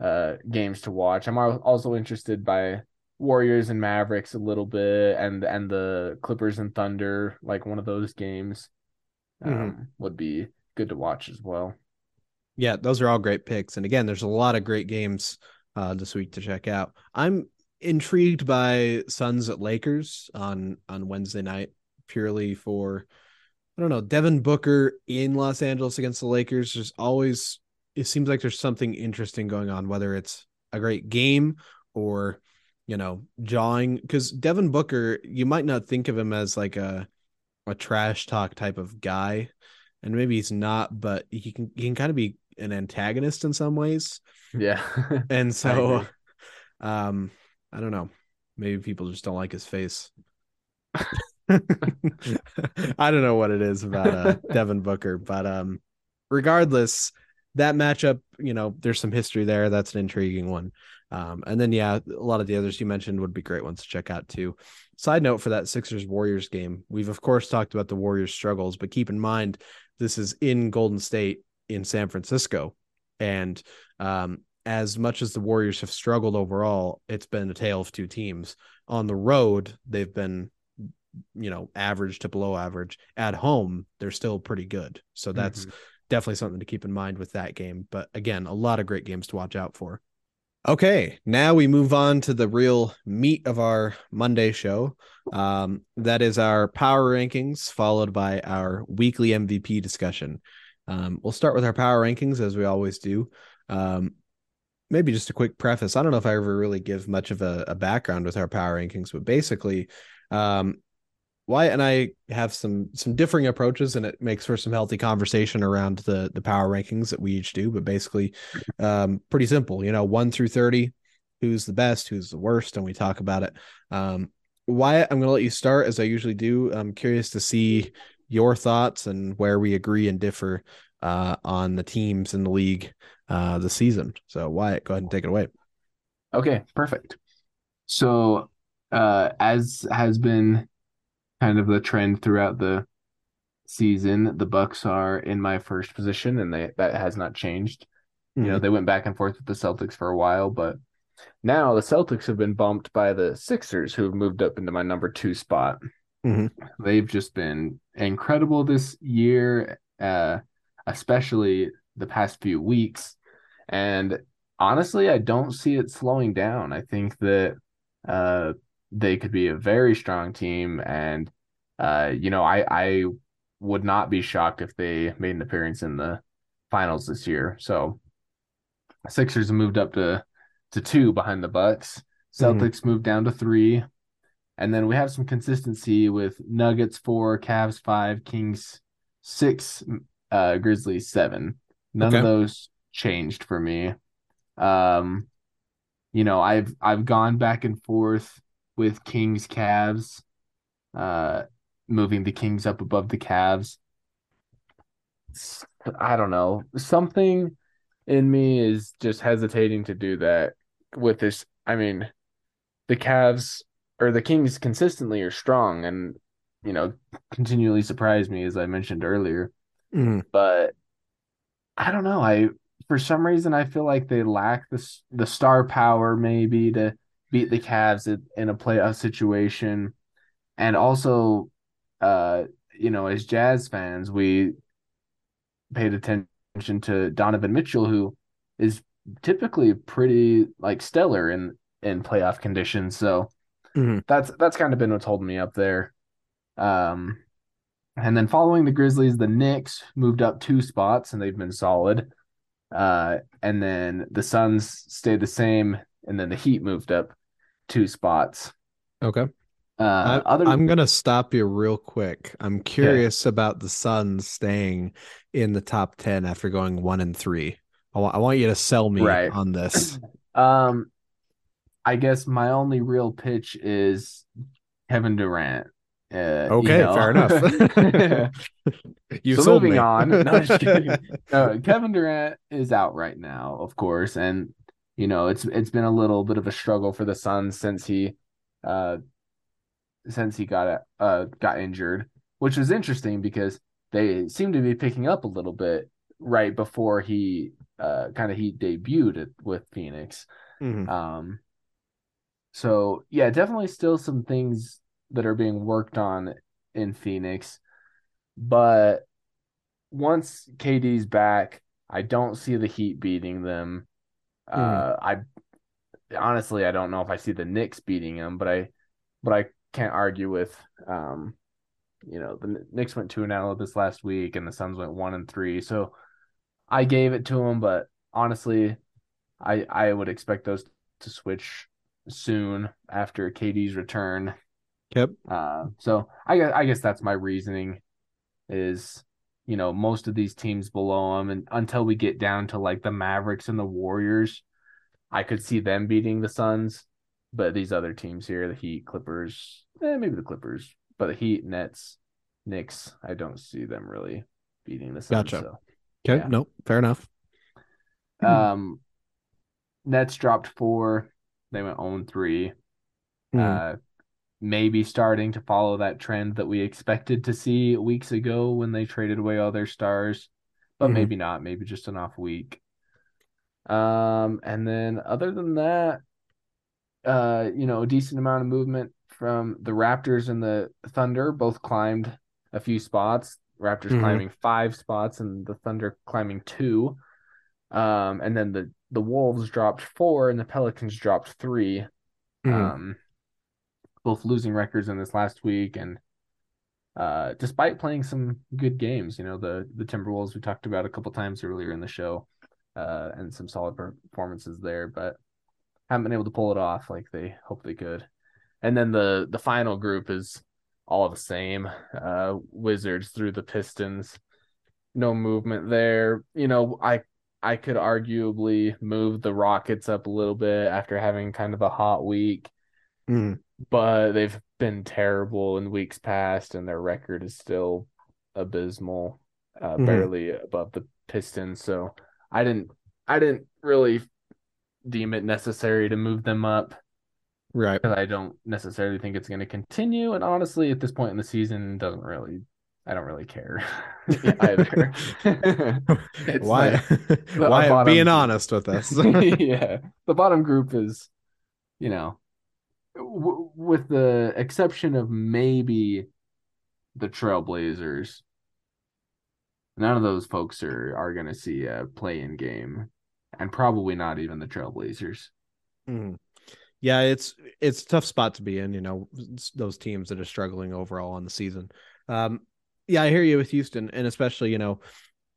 uh, games to watch. I'm also interested by Warriors and Mavericks a little bit, and and the Clippers and Thunder, like one of those games, um, mm-hmm. would be good to watch as well. Yeah, those are all great picks, and again, there's a lot of great games uh, this week to check out. I'm intrigued by Suns at Lakers on on Wednesday night purely for I don't know Devin Booker in Los Angeles against the Lakers. There's always it seems like there's something interesting going on, whether it's a great game or you know jawing because Devin Booker you might not think of him as like a a trash talk type of guy and maybe he's not but he can he can kind of be an antagonist in some ways yeah and so um I don't know. Maybe people just don't like his face. I don't know what it is about uh, Devin Booker, but um, regardless, that matchup, you know, there's some history there. That's an intriguing one. Um, and then yeah, a lot of the others you mentioned would be great ones to check out too. Side note for that Sixers Warriors game, we've of course talked about the Warriors' struggles, but keep in mind this is in Golden State in San Francisco, and um, as much as the Warriors have struggled overall, it's been a tale of two teams. On the road, they've been, you know, average to below average. At home, they're still pretty good. So that's mm-hmm. Definitely something to keep in mind with that game. But again, a lot of great games to watch out for. Okay, now we move on to the real meat of our Monday show. Um, that is our power rankings, followed by our weekly MVP discussion. Um, we'll start with our power rankings as we always do. Um, maybe just a quick preface. I don't know if I ever really give much of a, a background with our power rankings, but basically, Um, Wyatt and I have some some differing approaches, and it makes for some healthy conversation around the the power rankings that we each do. But basically, um, pretty simple. You know, one through thirty, who's the best, who's the worst, and we talk about it. Um, Wyatt, I'm going to let you start as I usually do. I'm curious to see your thoughts and where we agree and differ uh, on the teams in the league uh, this season. So, Wyatt, go ahead and take it away. Okay, perfect. So, uh, as has been kind of the trend throughout the season. The Bucks are in my first position, and they that has not changed. Mm-hmm. You know, mm-hmm. they went back and forth with the Celtics for a while, but now the Celtics have been bumped by the Sixers, who have moved up into my number two spot. Mm-hmm. They've just been incredible this year, uh, especially the past few weeks. And honestly, I don't see it slowing down. I think that uh, they could be a very strong team. And, uh, you know, I, I would not be shocked if they made an appearance in the finals this year. So Sixers moved up to, to two behind the Bucks. Mm-hmm. Celtics mm-hmm. moved down to three. And then we have some consistency with Nuggets four, Cavs five, Kings six, uh, Grizzlies seven. None okay. of those changed for me. Um, you know, I've I've gone back and forth with Kings Cavs, uh, moving the Kings up above the Cavs. I don't know. Something in me is just hesitating to do that with this. I mean, the Cavs or the Kings consistently are strong and, you know, continually surprise me, as I mentioned earlier. Mm. But I don't know. I, for some reason, I feel like they lack the, the star power maybe to beat the Cavs in a playoff situation. And also, uh, you know, as Jazz fans, we paid attention to Donovan Mitchell, who is typically pretty like stellar in in playoff conditions. So mm-hmm. that's that's kind of been what's holding me up there. Um, and then following the Grizzlies, the Knicks moved up two spots and they've been solid. Uh, and then the Suns stayed the same, and then the Heat moved up two spots. Okay. Uh, I, am gonna stop you real quick. I'm curious okay. about the Suns staying in the top ten after going one and three. I want you to sell me right. on this. Um, I guess my only real pitch is Kevin Durant. Uh, okay, you know. fair enough. you so moving me. on. No, Kevin Durant is out right now, of course, and you know, it's it's been a little bit of a struggle for the Suns since he uh since he got uh got injured, which was interesting because they seem to be picking up a little bit right before he uh kind of he debuted with Phoenix. Mm-hmm. Um so yeah, definitely still some things that are being worked on in Phoenix. But once KD's back, I don't see the Heat beating them. Mm. Uh, I honestly I don't know if I see the Knicks beating them, but I but I can't argue with um you know the Knicks went two and out this last week and the Suns went one and three, so I gave it to them. But honestly, I I would expect those to switch soon after KD's return. Yep. Uh, so I guess I guess that's my reasoning is you know most of these teams below them and until we get down to like the mavericks and the warriors i could see them beating the suns. But these other teams here the heat clippers eh, maybe the clippers but the heat nets Knicks, i don't see them really beating the suns gotcha. so, okay yeah. no fair enough. Um nets dropped four. They went on 3 mm. uh maybe starting to follow that trend that we expected to see weeks ago when they traded away all their stars, but mm-hmm. maybe not, maybe just an off week. Um, and then other than that, uh, you know, a decent amount of movement from the Raptors and the Thunder both climbed a few spots. Raptors mm-hmm. climbing five spots and the Thunder climbing two. Um, and then the the Wolves dropped four and the Pelicans dropped 3 mm-hmm. Um, both losing records in this last week and uh, despite playing some good games, you know, the the Timberwolves we talked about a couple times earlier in the show, uh, and some solid performances there, but haven't been able to pull it off like they hope they could. and then the the final group is all the same. Uh, Wizards through the Pistons, no movement there. You know, I I could arguably move the Rockets up a little bit after having kind of a hot week, mm. But they've been terrible in weeks past, and their record is still abysmal, uh, mm-hmm. barely above the Pistons. So I didn't I didn't really deem it necessary to move them up. Right. Because I don't necessarily think it's going to continue. And honestly, at this point in the season, doesn't really, I don't really care either. Why? Like, Why bottom, being honest with us? yeah. The bottom group is, you know, w- with the exception of maybe the Trailblazers, none of those folks are, are going to see a play in game and probably not even the Trailblazers. Mm. Yeah, it's it's a tough spot to be in. You know, those teams that are struggling overall on the season. Um, yeah, I hear you with Houston, and especially you know,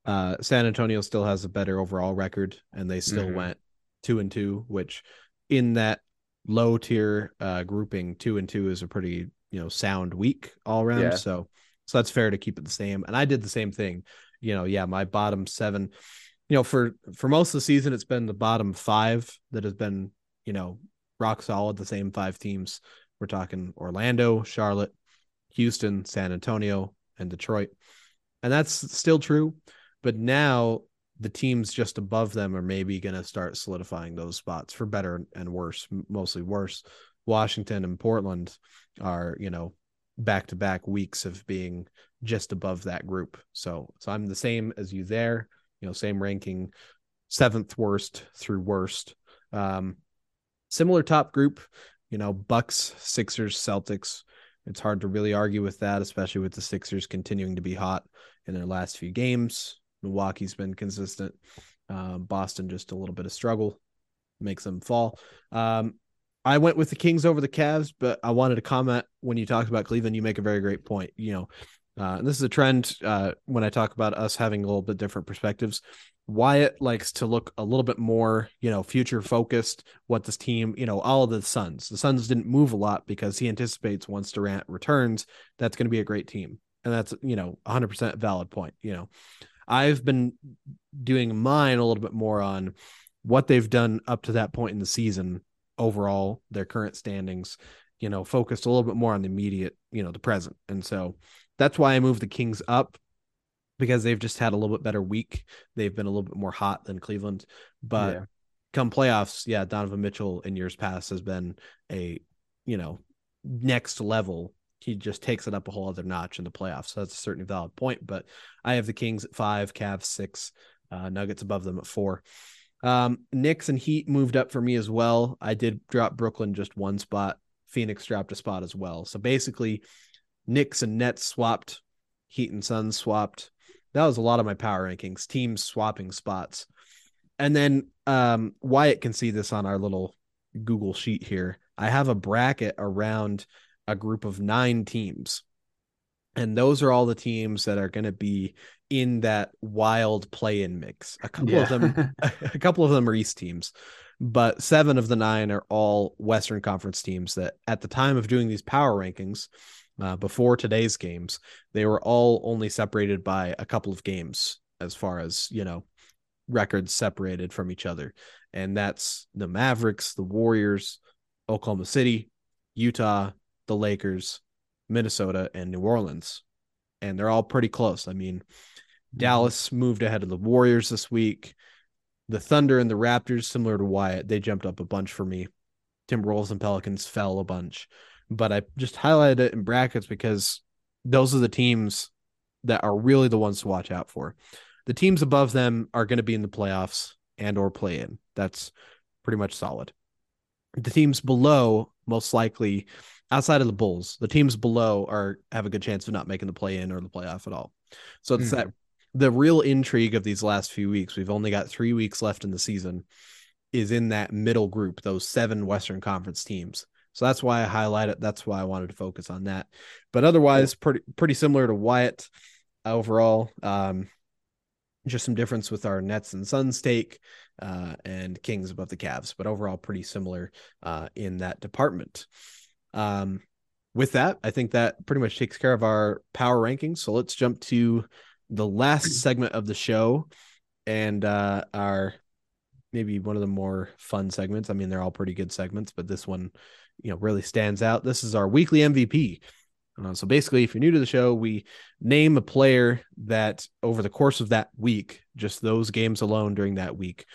uh, San Antonio still has a better overall record, and they still mm-hmm. went two and two, which in that low tier uh, grouping, two and two is a pretty you know sound week all around. Yeah. So so that's fair to keep it the same. And I did the same thing. You know, yeah, my bottom seven you know, for for most of the season, it's been the bottom five that has been, you know, rock solid. The same five teams. We're talking Orlando, Charlotte, Houston, San Antonio, and Detroit, and that's still true. But now the teams just above them are maybe going to start solidifying those spots for better and worse, mostly worse. Washington and Portland are, you know, back to back weeks of being just above that group. So, so I'm the same as you there you know, same ranking, seventh worst through worst. Um, similar top group, you know, Bucks, Sixers, Celtics. It's hard to really argue with that, especially with the Sixers continuing to be hot in their last few games. Milwaukee's been consistent. Uh, Boston just a little bit of struggle makes them fall. Um, I went with the Kings over the Cavs, but I wanted to comment when you talked about Cleveland. You make a very great point. You know, uh, and this is a trend uh, when I talk about us having a little bit different perspectives. Wyatt likes to look a little bit more, you know, future focused. What this team, you know, all of the Suns. The Suns didn't move a lot because he anticipates once Durant returns, that's going to be a great team, and that's you know, 100% valid point. You know, I've been doing mine a little bit more on what they've done up to that point in the season overall, their current standings. You know, focused a little bit more on the immediate, you know, the present, and so that's why I moved the Kings up because they've just had a little bit better week. They've been a little bit more hot than Cleveland. But yeah. come playoffs, yeah, Donovan Mitchell in years past has been a, you know, next level. He just takes it up a whole other notch in the playoffs. So that's a certainly valid point. But I have the Kings at five, Cavs six, uh, Nuggets above them at four. Um, Knicks and Heat moved up for me as well. I did drop Brooklyn just one spot. Phoenix dropped a spot as well. So basically, Knicks and Nets swapped, Heat and Suns swapped. That was a lot of my power rankings, teams swapping spots. And then um, Wyatt can see this on our little Google sheet here. I have a bracket around a group of nine teams. And those are all the teams that are going to be in that wild play-in mix. A couple yeah. of them, a couple of them are East teams, but seven of the nine are all Western Conference teams. That at the time of doing these power rankings, uh, before today's games, they were all only separated by a couple of games as far as, you know, records separated from each other. And that's the Mavericks, the Warriors, Oklahoma City, Utah, the Lakers, Minnesota, and New Orleans. And they're all pretty close. I mean, mm-hmm. Dallas moved ahead of the Warriors this week. The Thunder and the Raptors, similar to Wyatt, they jumped up a bunch for me. Timberwolves and Pelicans fell a bunch but I just highlighted it in brackets because those are the teams that are really the ones to watch out for. The teams above them are going to be in the playoffs and or play in. That's pretty much solid. The teams below most likely outside of the Bulls, the teams below are have a good chance of not making the play in or the playoff at all. So it's mm-hmm. that the real intrigue of these last few weeks. We've only got 3 weeks left in the season is in that middle group, those seven Western Conference teams. So that's why I highlight it. That's why I wanted to focus on that. But otherwise, pretty pretty similar to Wyatt overall. Um, just some difference with our Nets and Suns take uh, and Kings above the Cavs, but overall pretty similar uh, in that department. Um, with that, I think that pretty much takes care of our power rankings. So let's jump to the last segment of the show and uh, our maybe one of the more fun segments. I mean, they're all pretty good segments, but this one, you know, really stands out. This is our weekly MVP. Uh, so basically, if you're new to the show, we name a player that over the course of that week, just those games alone during that week,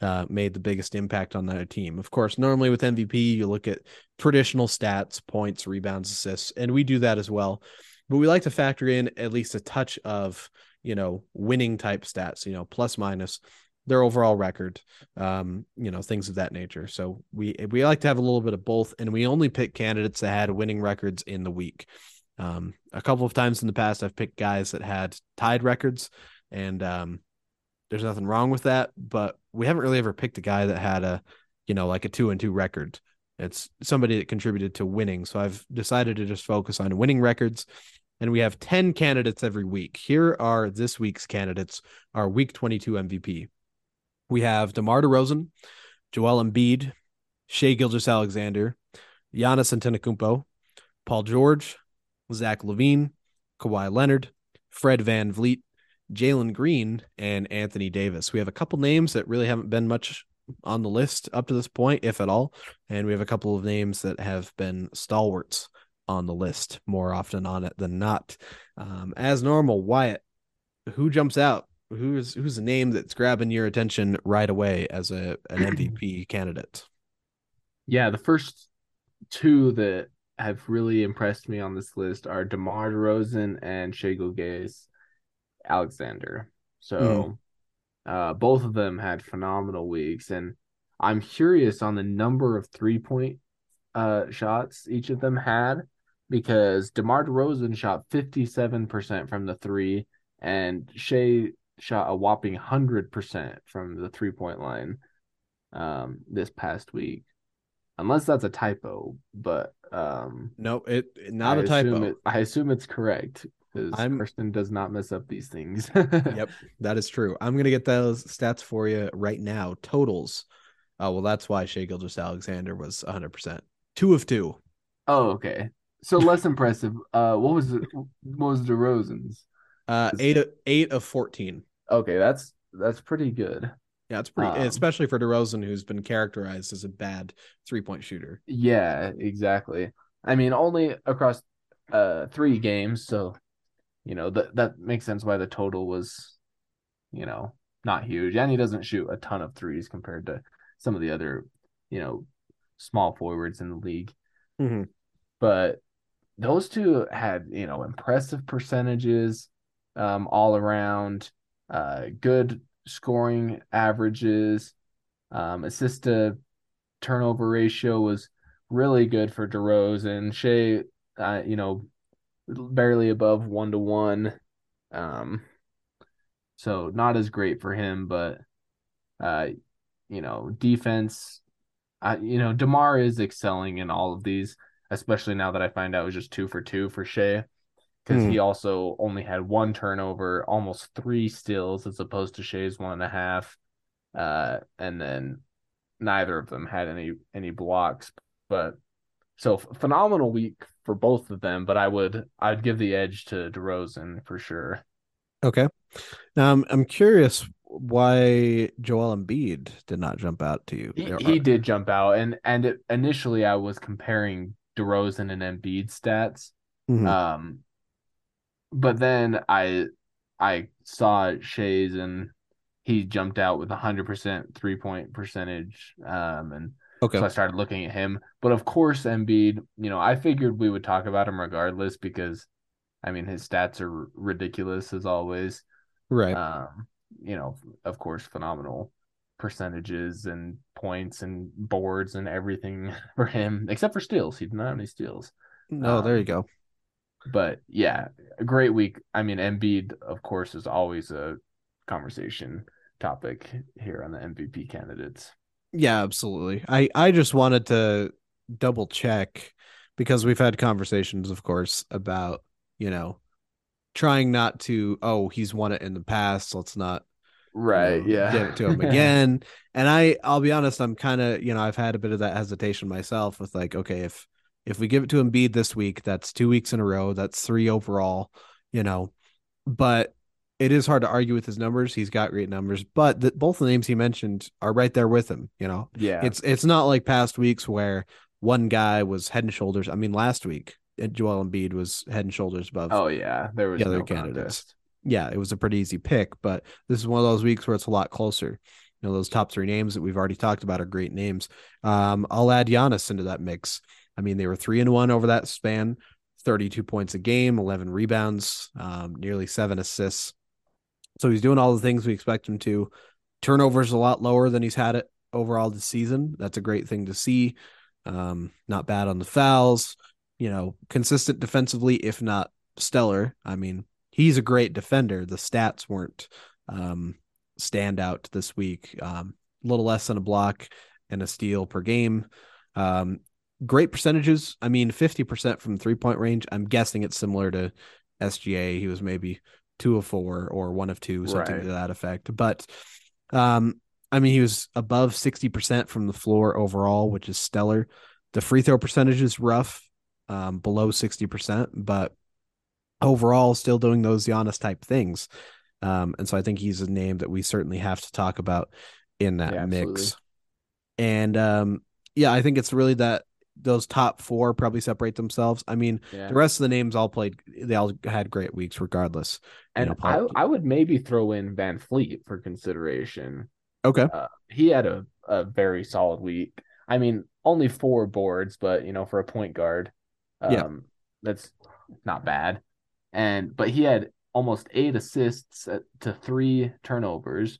uh, made the biggest impact on that team. Of course, normally with MVP, you look at traditional stats, points, rebounds, assists, and we do that as well. But we like to factor in at least a touch of, you know, winning type stats, you know, plus minus their overall record, um, you know, things of that nature. So we we like to have a little bit of both, and we only pick candidates that had winning records in the week. Um, a couple of times in the past, I've picked guys that had tied records, and um, there's nothing wrong with that. But we haven't really ever picked a guy that had a, you know, like a two and two record. It's somebody that contributed to winning. So I've decided to just focus on winning records. And we have 10 candidates every week. Here are this week's candidates, our week 22 MVP. We have DeMar DeRozan, Joel Embiid, Shai Gilgeous-Alexander, Giannis Antetokounmpo, Paul George, Zach LaVine, Kawhi Leonard, Fred VanVleet, Jalen Green, and Anthony Davis. We have a couple names that really haven't been much on the list up to this point, if at all. And we have a couple of names that have been stalwarts on the list more often on it than not. Um, as normal, Wyatt, who jumps out? Who's who's a name that's grabbing your attention right away as a an MVP candidate? Yeah, the first two that have really impressed me on this list are DeMar DeRozan and Shai Gilgeous Alexander. So mm. uh, both of them had phenomenal weeks, and I'm curious on the number of three point uh, shots each of them had because DeMar DeRozan shot 57% from the three, and Shai shot a whopping 100% from the three point line um, this past week. Unless that's a typo, but um, no, it not I a typo. It, I assume it's correct because Karston does not mess up these things. yep, that is true. I'm gonna get those stats for you right now. Totals. Oh well, that's why Shai Gilgeous-Alexander was 100. percent Two of two. Oh, okay. So less impressive. Uh, what was it? What was DeRozan's? Uh, eight of eight of fourteen. Okay, that's that's pretty good. Yeah, it's pretty, um, especially for DeRozan, who's been characterized as a bad three point shooter. Yeah, exactly. I mean, only across uh three games, so you know that that makes sense why the total was, you know, not huge. And he doesn't shoot a ton of threes compared to some of the other, you know, small forwards in the league. Mm-hmm. But those two had, you know, impressive percentages um, all around, uh, good scoring averages, um, assist to turnover ratio was really good for DeRozan. Shai, uh, you know, barely above one to one. Um, so not as great for him, but uh, you know, defense. Uh, you know, Demar is excelling in all of these, especially now that I find out it was just two for two for Shai, because mm. he also only had one turnover, almost three steals as opposed to Shai's one and a half, uh, and then neither of them had any any blocks. But so phenomenal week for both of them, but I would I'd give the edge to DeRozan for sure. Okay. Now I'm I'm curious why Joel Embiid did not jump out to you. He, he did jump out, and and it, initially I was comparing DeRozan and Embiid stats. Mm-hmm. Um, but then I I saw Shai's and he jumped out with a hundred percent three point percentage. Um, and Okay. So I started looking at him. But of course, Embiid, you know, I figured we would talk about him regardless because, I mean, his stats are ridiculous as always. Right. Um, you know, of course, phenomenal percentages and points and boards and everything for him, except for steals. He did not have any steals. No, um, there you go. But yeah, a great week. I mean, Embiid, of course, is always a conversation topic here on the MVP candidates. Yeah, absolutely. I I just wanted to double check because we've had conversations, of course, about you know trying not to. Oh, he's won it in the past. Let's not. Right. You know, yeah. Give it to him again. and I, I'll be honest. I'm kind of, you know, I've had a bit of that hesitation myself with like, okay, if If we give it to Embiid this week, that's two weeks in a row. That's three overall, you know. But it is hard to argue with his numbers. He's got great numbers, but the, both the names he mentioned are right there with him. You know, yeah, it's it's not like past weeks where one guy was head and shoulders. I mean, last week Joel Embiid was head and shoulders above. Oh yeah, there was the other no candidates. Contest. Yeah, it was a pretty easy pick, but this is one of those weeks where it's a lot closer. You know, those top three names that we've already talked about are great names. Um, I'll add Giannis into that mix. I mean, they were three and one over that span, 32 points a game, 11 rebounds, um, nearly seven assists. So he's doing all the things we expect him to. Turnovers a lot lower than he's had it overall this season. That's a great thing to see. Um, not bad on the fouls, you know, consistent defensively, if not stellar. I mean, he's a great defender. The stats weren't um, stand out this week. Um, a little less than a block and a steal per game. Um, great percentages. I mean, 50% from three point range. I'm guessing it's similar to SGA. He was maybe two of four or one of two, something right. to that effect. But um, I mean, he was above 60% from the floor overall, which is stellar. The free throw percentage is rough, um, below 60%, but overall, still doing those Giannis type things. Um, and so I think he's a name that we certainly have to talk about in that yeah, mix. And um, yeah, I think it's really that those top four probably separate themselves. I mean, yeah. the rest of the names all played; they all had great weeks, regardless. And you know, I, I would maybe throw in VanVleet for consideration. Okay, uh, he had a a very solid week. I mean, only four boards, but you know, for a point guard, um, yeah. that's not bad. And but he had almost eight assists to three turnovers,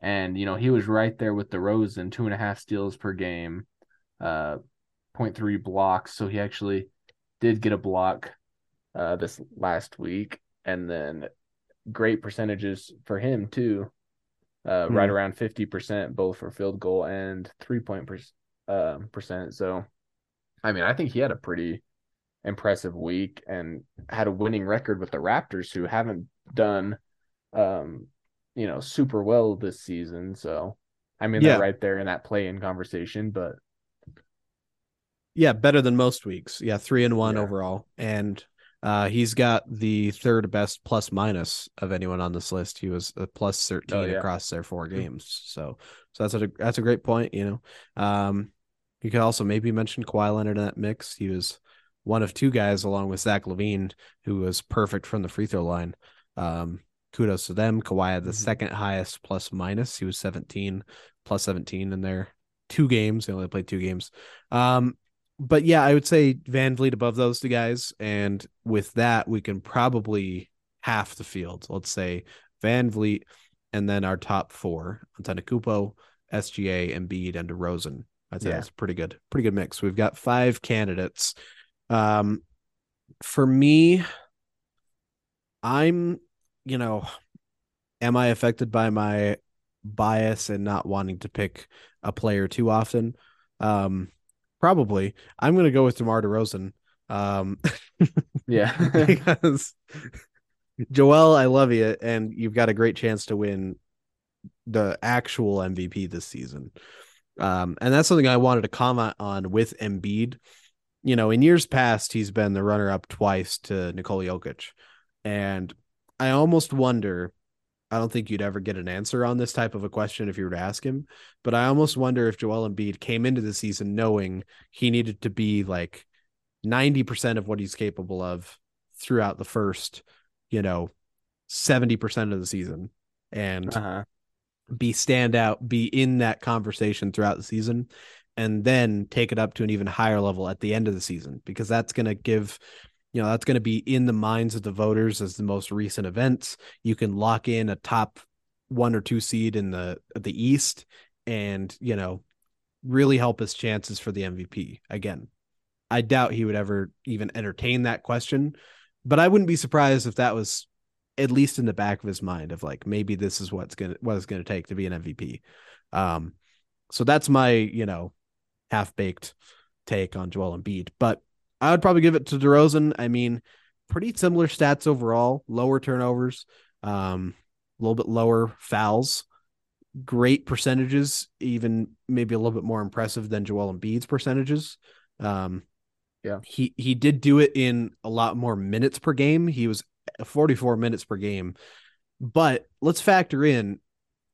and you know he was right there with DeRozan, two and a half steals per game. Uh, 0.3 blocks. So he actually did get a block uh, this last week. And then great percentages for him, too. Uh, mm-hmm. Right around 50%, both for field goal and three point per, uh, percent. So, I mean, I think he had a pretty impressive week and had a winning record with the Raptors, who haven't done, um, you know, super well this season. So, I mean, yeah. they're right there in that play in conversation, but yeah, better than most weeks. Yeah, three and one yeah. overall, and uh, he's got the third best plus minus of anyone on this list. He was a plus thirteen oh, yeah. across their four games. So, so that's a that's a great point. You know, um, you could also maybe mention Kawhi Leonard in that mix. He was one of two guys, along with Zach LaVine, who was perfect from the free throw line. Um, kudos to them. Kawhi had the mm-hmm. second highest plus minus. He was 17 plus 17 in their two games. They only played two games. Um, but yeah, I would say VanVleet above those two guys, and with that, we can probably half the field. Let's say VanVleet, and then our top four: Antetokounmpo, SGA, Embiid, and DeRozan. I'd say yeah. that's pretty good, pretty good mix. We've got five candidates. Um, for me, I'm, you know, am I affected by my bias and not wanting to pick a player too often? Um, Probably. I'm going to go with DeMar DeRozan. Um, yeah. because Joel, I love you, and you've got a great chance to win the actual MVP this season. Um, and that's something I wanted to comment on with Embiid. You know, in years past, he's been the runner up twice to Nikola Jokic. And I almost wonder I don't think you'd ever get an answer on this type of a question if you were to ask him. But I almost wonder if Joel Embiid came into the season knowing he needed to be like 90% of what he's capable of throughout the first, you know, 70% of the season and uh-huh. be stand out, be in that conversation throughout the season, and then take it up to an even higher level at the end of the season because that's going to give you know that's going to be in the minds of the voters as the most recent events you can lock in a top one or two seed in the the east and you know really help his chances for the mvp again i doubt he would ever even entertain that question but i wouldn't be surprised if that was at least in the back of his mind of like maybe this is what's gonna what it's gonna take to be an mvp um so that's my you know half baked take on joel Embiid. but I would probably give it to DeRozan. I mean, pretty similar stats overall, lower turnovers, um, a little bit lower fouls, great percentages, even maybe a little bit more impressive than Joel Embiid's percentages. Um, Yeah. He he did do it in a lot more minutes per game. He was 44 minutes per game. But let's factor in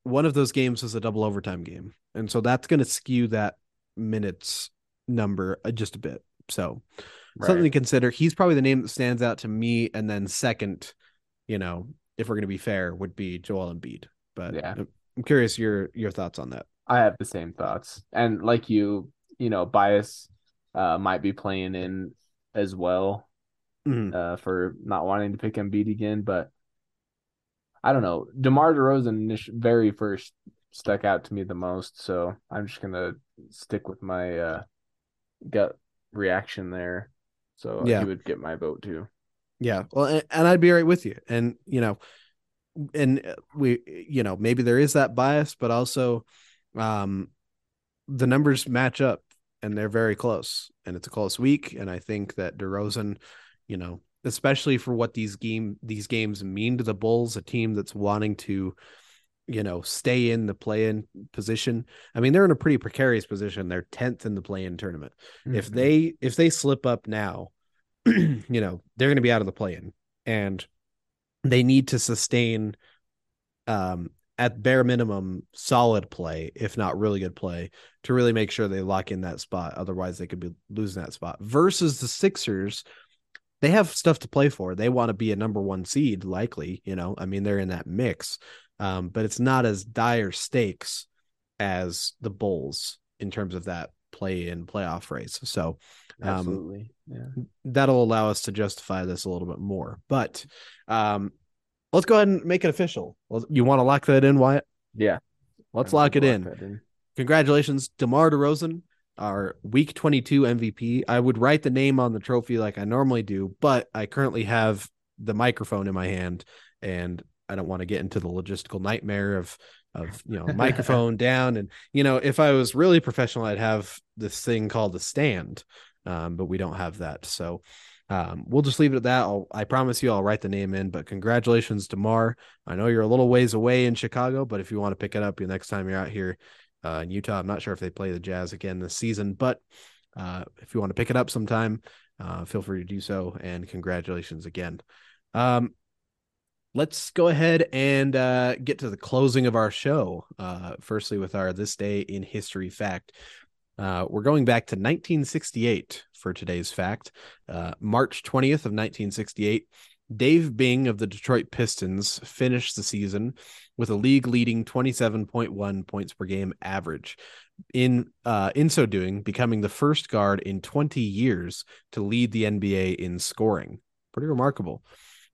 one of those games was a double overtime game. And so that's going to skew that minutes number uh, just a bit. So right. something to consider. He's probably the name that stands out to me. And then second, you know, if we're going to be fair, would be Joel Embiid. But yeah. I'm curious your your thoughts on that. I have the same thoughts. And like you, you know, bias uh, might be playing in as well mm-hmm. uh, for not wanting to pick Embiid again. But I don't know. DeMar DeRozan very first stuck out to me the most. So I'm just gonna stick with my uh, gut reaction there. So yeah. he would get my vote too. Yeah. Well, and, and I'd be right with you. And you know, and uh, we, you know, maybe there is that bias, but also, um, the numbers match up and they're very close. And it's a close week. And I think that DeRozan, you know, especially for what these game these games mean to the Bulls, a team that's wanting to, you know, stay in the play-in position. I mean, they're in a pretty precarious position. They're 10th in the play-in tournament. Mm-hmm. If they if they slip up now, you know, they're going to be out of the play-in and they need to sustain um at bare minimum solid play, if not really good play, to really make sure they lock in that spot. Otherwise, they could be losing that spot. Versus the Sixers, they have stuff to play for. They want to be a number one seed, likely. You know, I mean, they're in that mix, um, but it's not as dire stakes as the Bulls in terms of that play in playoff race. So, um, absolutely, yeah. that'll allow us to justify this a little bit more. But um, let's go ahead and make it official. You want to lock that in, Wyatt? Yeah, let's lock it in. in. Congratulations, DeMar DeRozan our week 22 MVP. I would write the name on the trophy like I normally do, but I currently have the microphone in my hand and I don't want to get into the logistical nightmare of of you know microphone down and you know if I was really professional I'd have this thing called a stand um, but we don't have that so um, we'll just leave it at that I'll, I promise you I'll write the name in but congratulations to Mar I know you're a little ways away in Chicago but if you want to pick it up the next time you're out here uh, in Utah. I'm not sure if they play the Jazz again this season, but uh, if you want to pick it up sometime, uh, feel free to do so. And congratulations again. Um, let's go ahead and uh, get to the closing of our show. Uh, firstly, with our This Day in History fact. Uh, we're going back to 1968 for today's fact. Uh, March 20th of 1968, Dave Bing of the Detroit Pistons finished the season with a league leading 27.1 points per game average. In uh, in so doing, becoming the first guard in 20 years to lead the NBA in scoring. Pretty remarkable.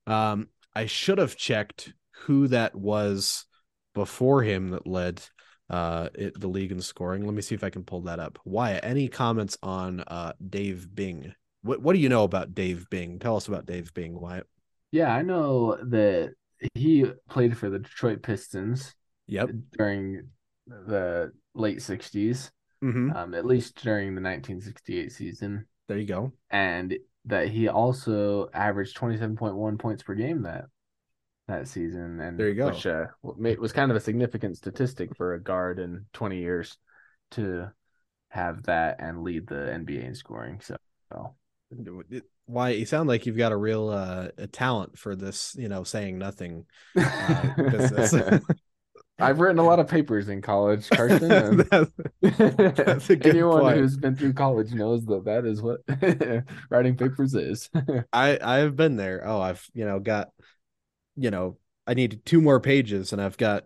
Um, I should have checked who that was before him that led uh, it, the league in scoring. Let me see if I can pull that up. Wyatt, any comments on uh, Dave Bing? What What do you know about Dave Bing? Tell us about Dave Bing, Wyatt. Yeah, I know that he played for the Detroit Pistons. Yep. During the late 60s, mm-hmm. um, at least during the 1968 season. There you go. And that he also averaged 27.1 points per game that that season. And there you go. Which uh, was kind of a significant statistic for a guard in 20 years to have that and lead the NBA in scoring. So, Wyatt you sound like you've got a real uh a talent for this you know saying nothing uh, business I've written a lot of papers in college, Karston. that's, that's anyone point. who's been through college knows that that is what writing papers is. I I've been there. Oh, I've you know got, you know, I need two more pages, and I've got,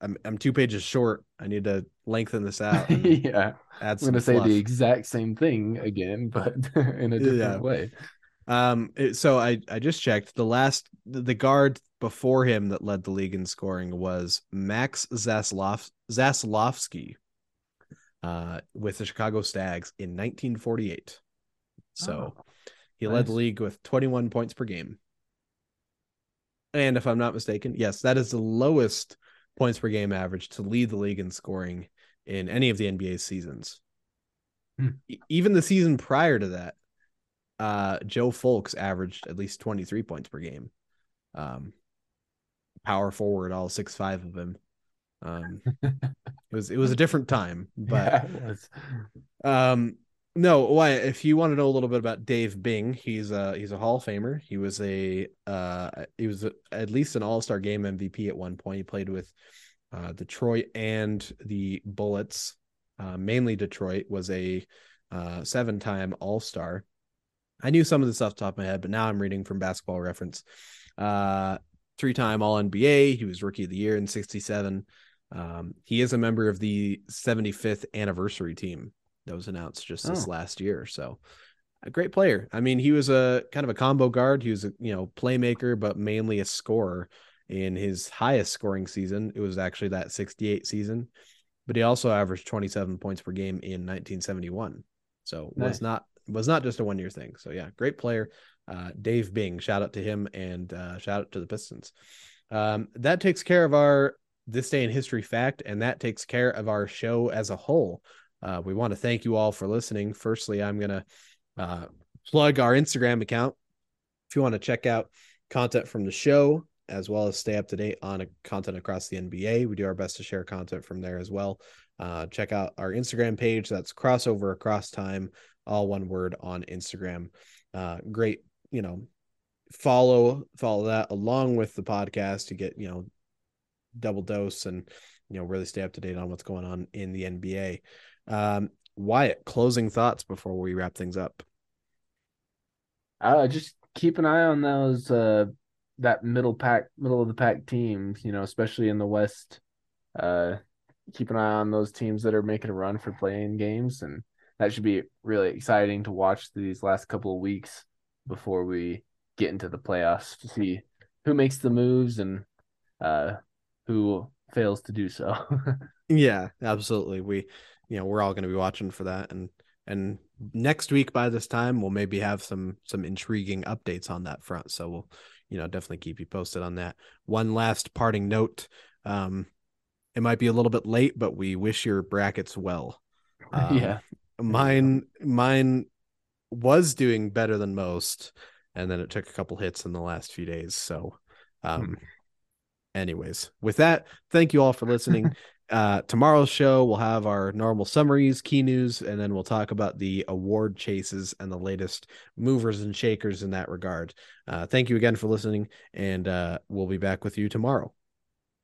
I'm I'm two pages short. I need to lengthen this out. yeah, I'm going to say the exact same thing again, but in a different yeah. way. Um, so I I just checked the last the guard before him that led the league in scoring was Max Zaslov Zaslofsky, uh, with the Chicago Stags in 1948. So oh, he nice. led the league with 21 points per game. And if I'm not mistaken, yes, that is the lowest points per game average to lead the league in scoring in any of the NBA seasons. Hmm. Even the season prior to that, uh, Joe Fulks averaged at least 23 points per game. Um, power forward, all six five of him. Um, it was it was a different time, but yeah, um, No, why? If you want to know a little bit about Dave Bing, he's a he's a Hall of Famer. He was a uh he was a, at least an All Star Game MVP at one point. He played with uh, Detroit and the Bullets. Uh, mainly Detroit was a uh, seven time All Star. I knew some of this off the top of my head, but now I'm reading from Basketball Reference. Uh, three time All NBA. He was Rookie of the Year in '67. Um, he is a member of the 75th anniversary team that was announced just this oh. last year. So a great player. I mean, he was a kind of a combo guard. He was a you know playmaker, but mainly a scorer. In his highest scoring season, it was actually that 68 season, but he also averaged 27 points per game in 1971. So nice. was not was not just a one year thing. So yeah, great player. Uh, Dave Bing, shout out to him and uh, shout out to the Pistons. Um, that takes care of our this day in history fact, and that takes care of our show as a whole. Uh, we want to thank you all for listening. Firstly, I'm going to uh, plug our Instagram account. If you want to check out content from the show, as well as stay up to date on content across the NBA, we do our best to share content from there as well. Uh, check out our Instagram page. That's crossover across time, all one word on Instagram. Uh, great, you know, follow follow that along with the podcast to get you know double dose and you know really stay up to date on what's going on in the NBA. Um, Wyatt, closing thoughts before we wrap things up. Uh, just keep an eye on those uh that middle pack, middle of the pack teams. You know, especially in the West. Uh, keep an eye on those teams that are making a run for play-in games, and that should be really exciting to watch these last couple of weeks before we get into the playoffs to see who makes the moves and uh, who fails to do so. yeah, absolutely. We you know we're all going to be watching for that. And and next week by this time we'll maybe have some some intriguing updates on that front. So we'll you know definitely keep you posted on that. One last parting note um it might be a little bit late but we wish your brackets well. Um, yeah mine mine was doing better than most and then it took a couple hits in the last few days so um hmm. anyways with that thank you all for listening uh, tomorrow's show we'll have our normal summaries, key news, and then we'll talk about the award chases and the latest movers and shakers in that regard. Uh, thank you again for listening, and uh, we'll be back with you tomorrow.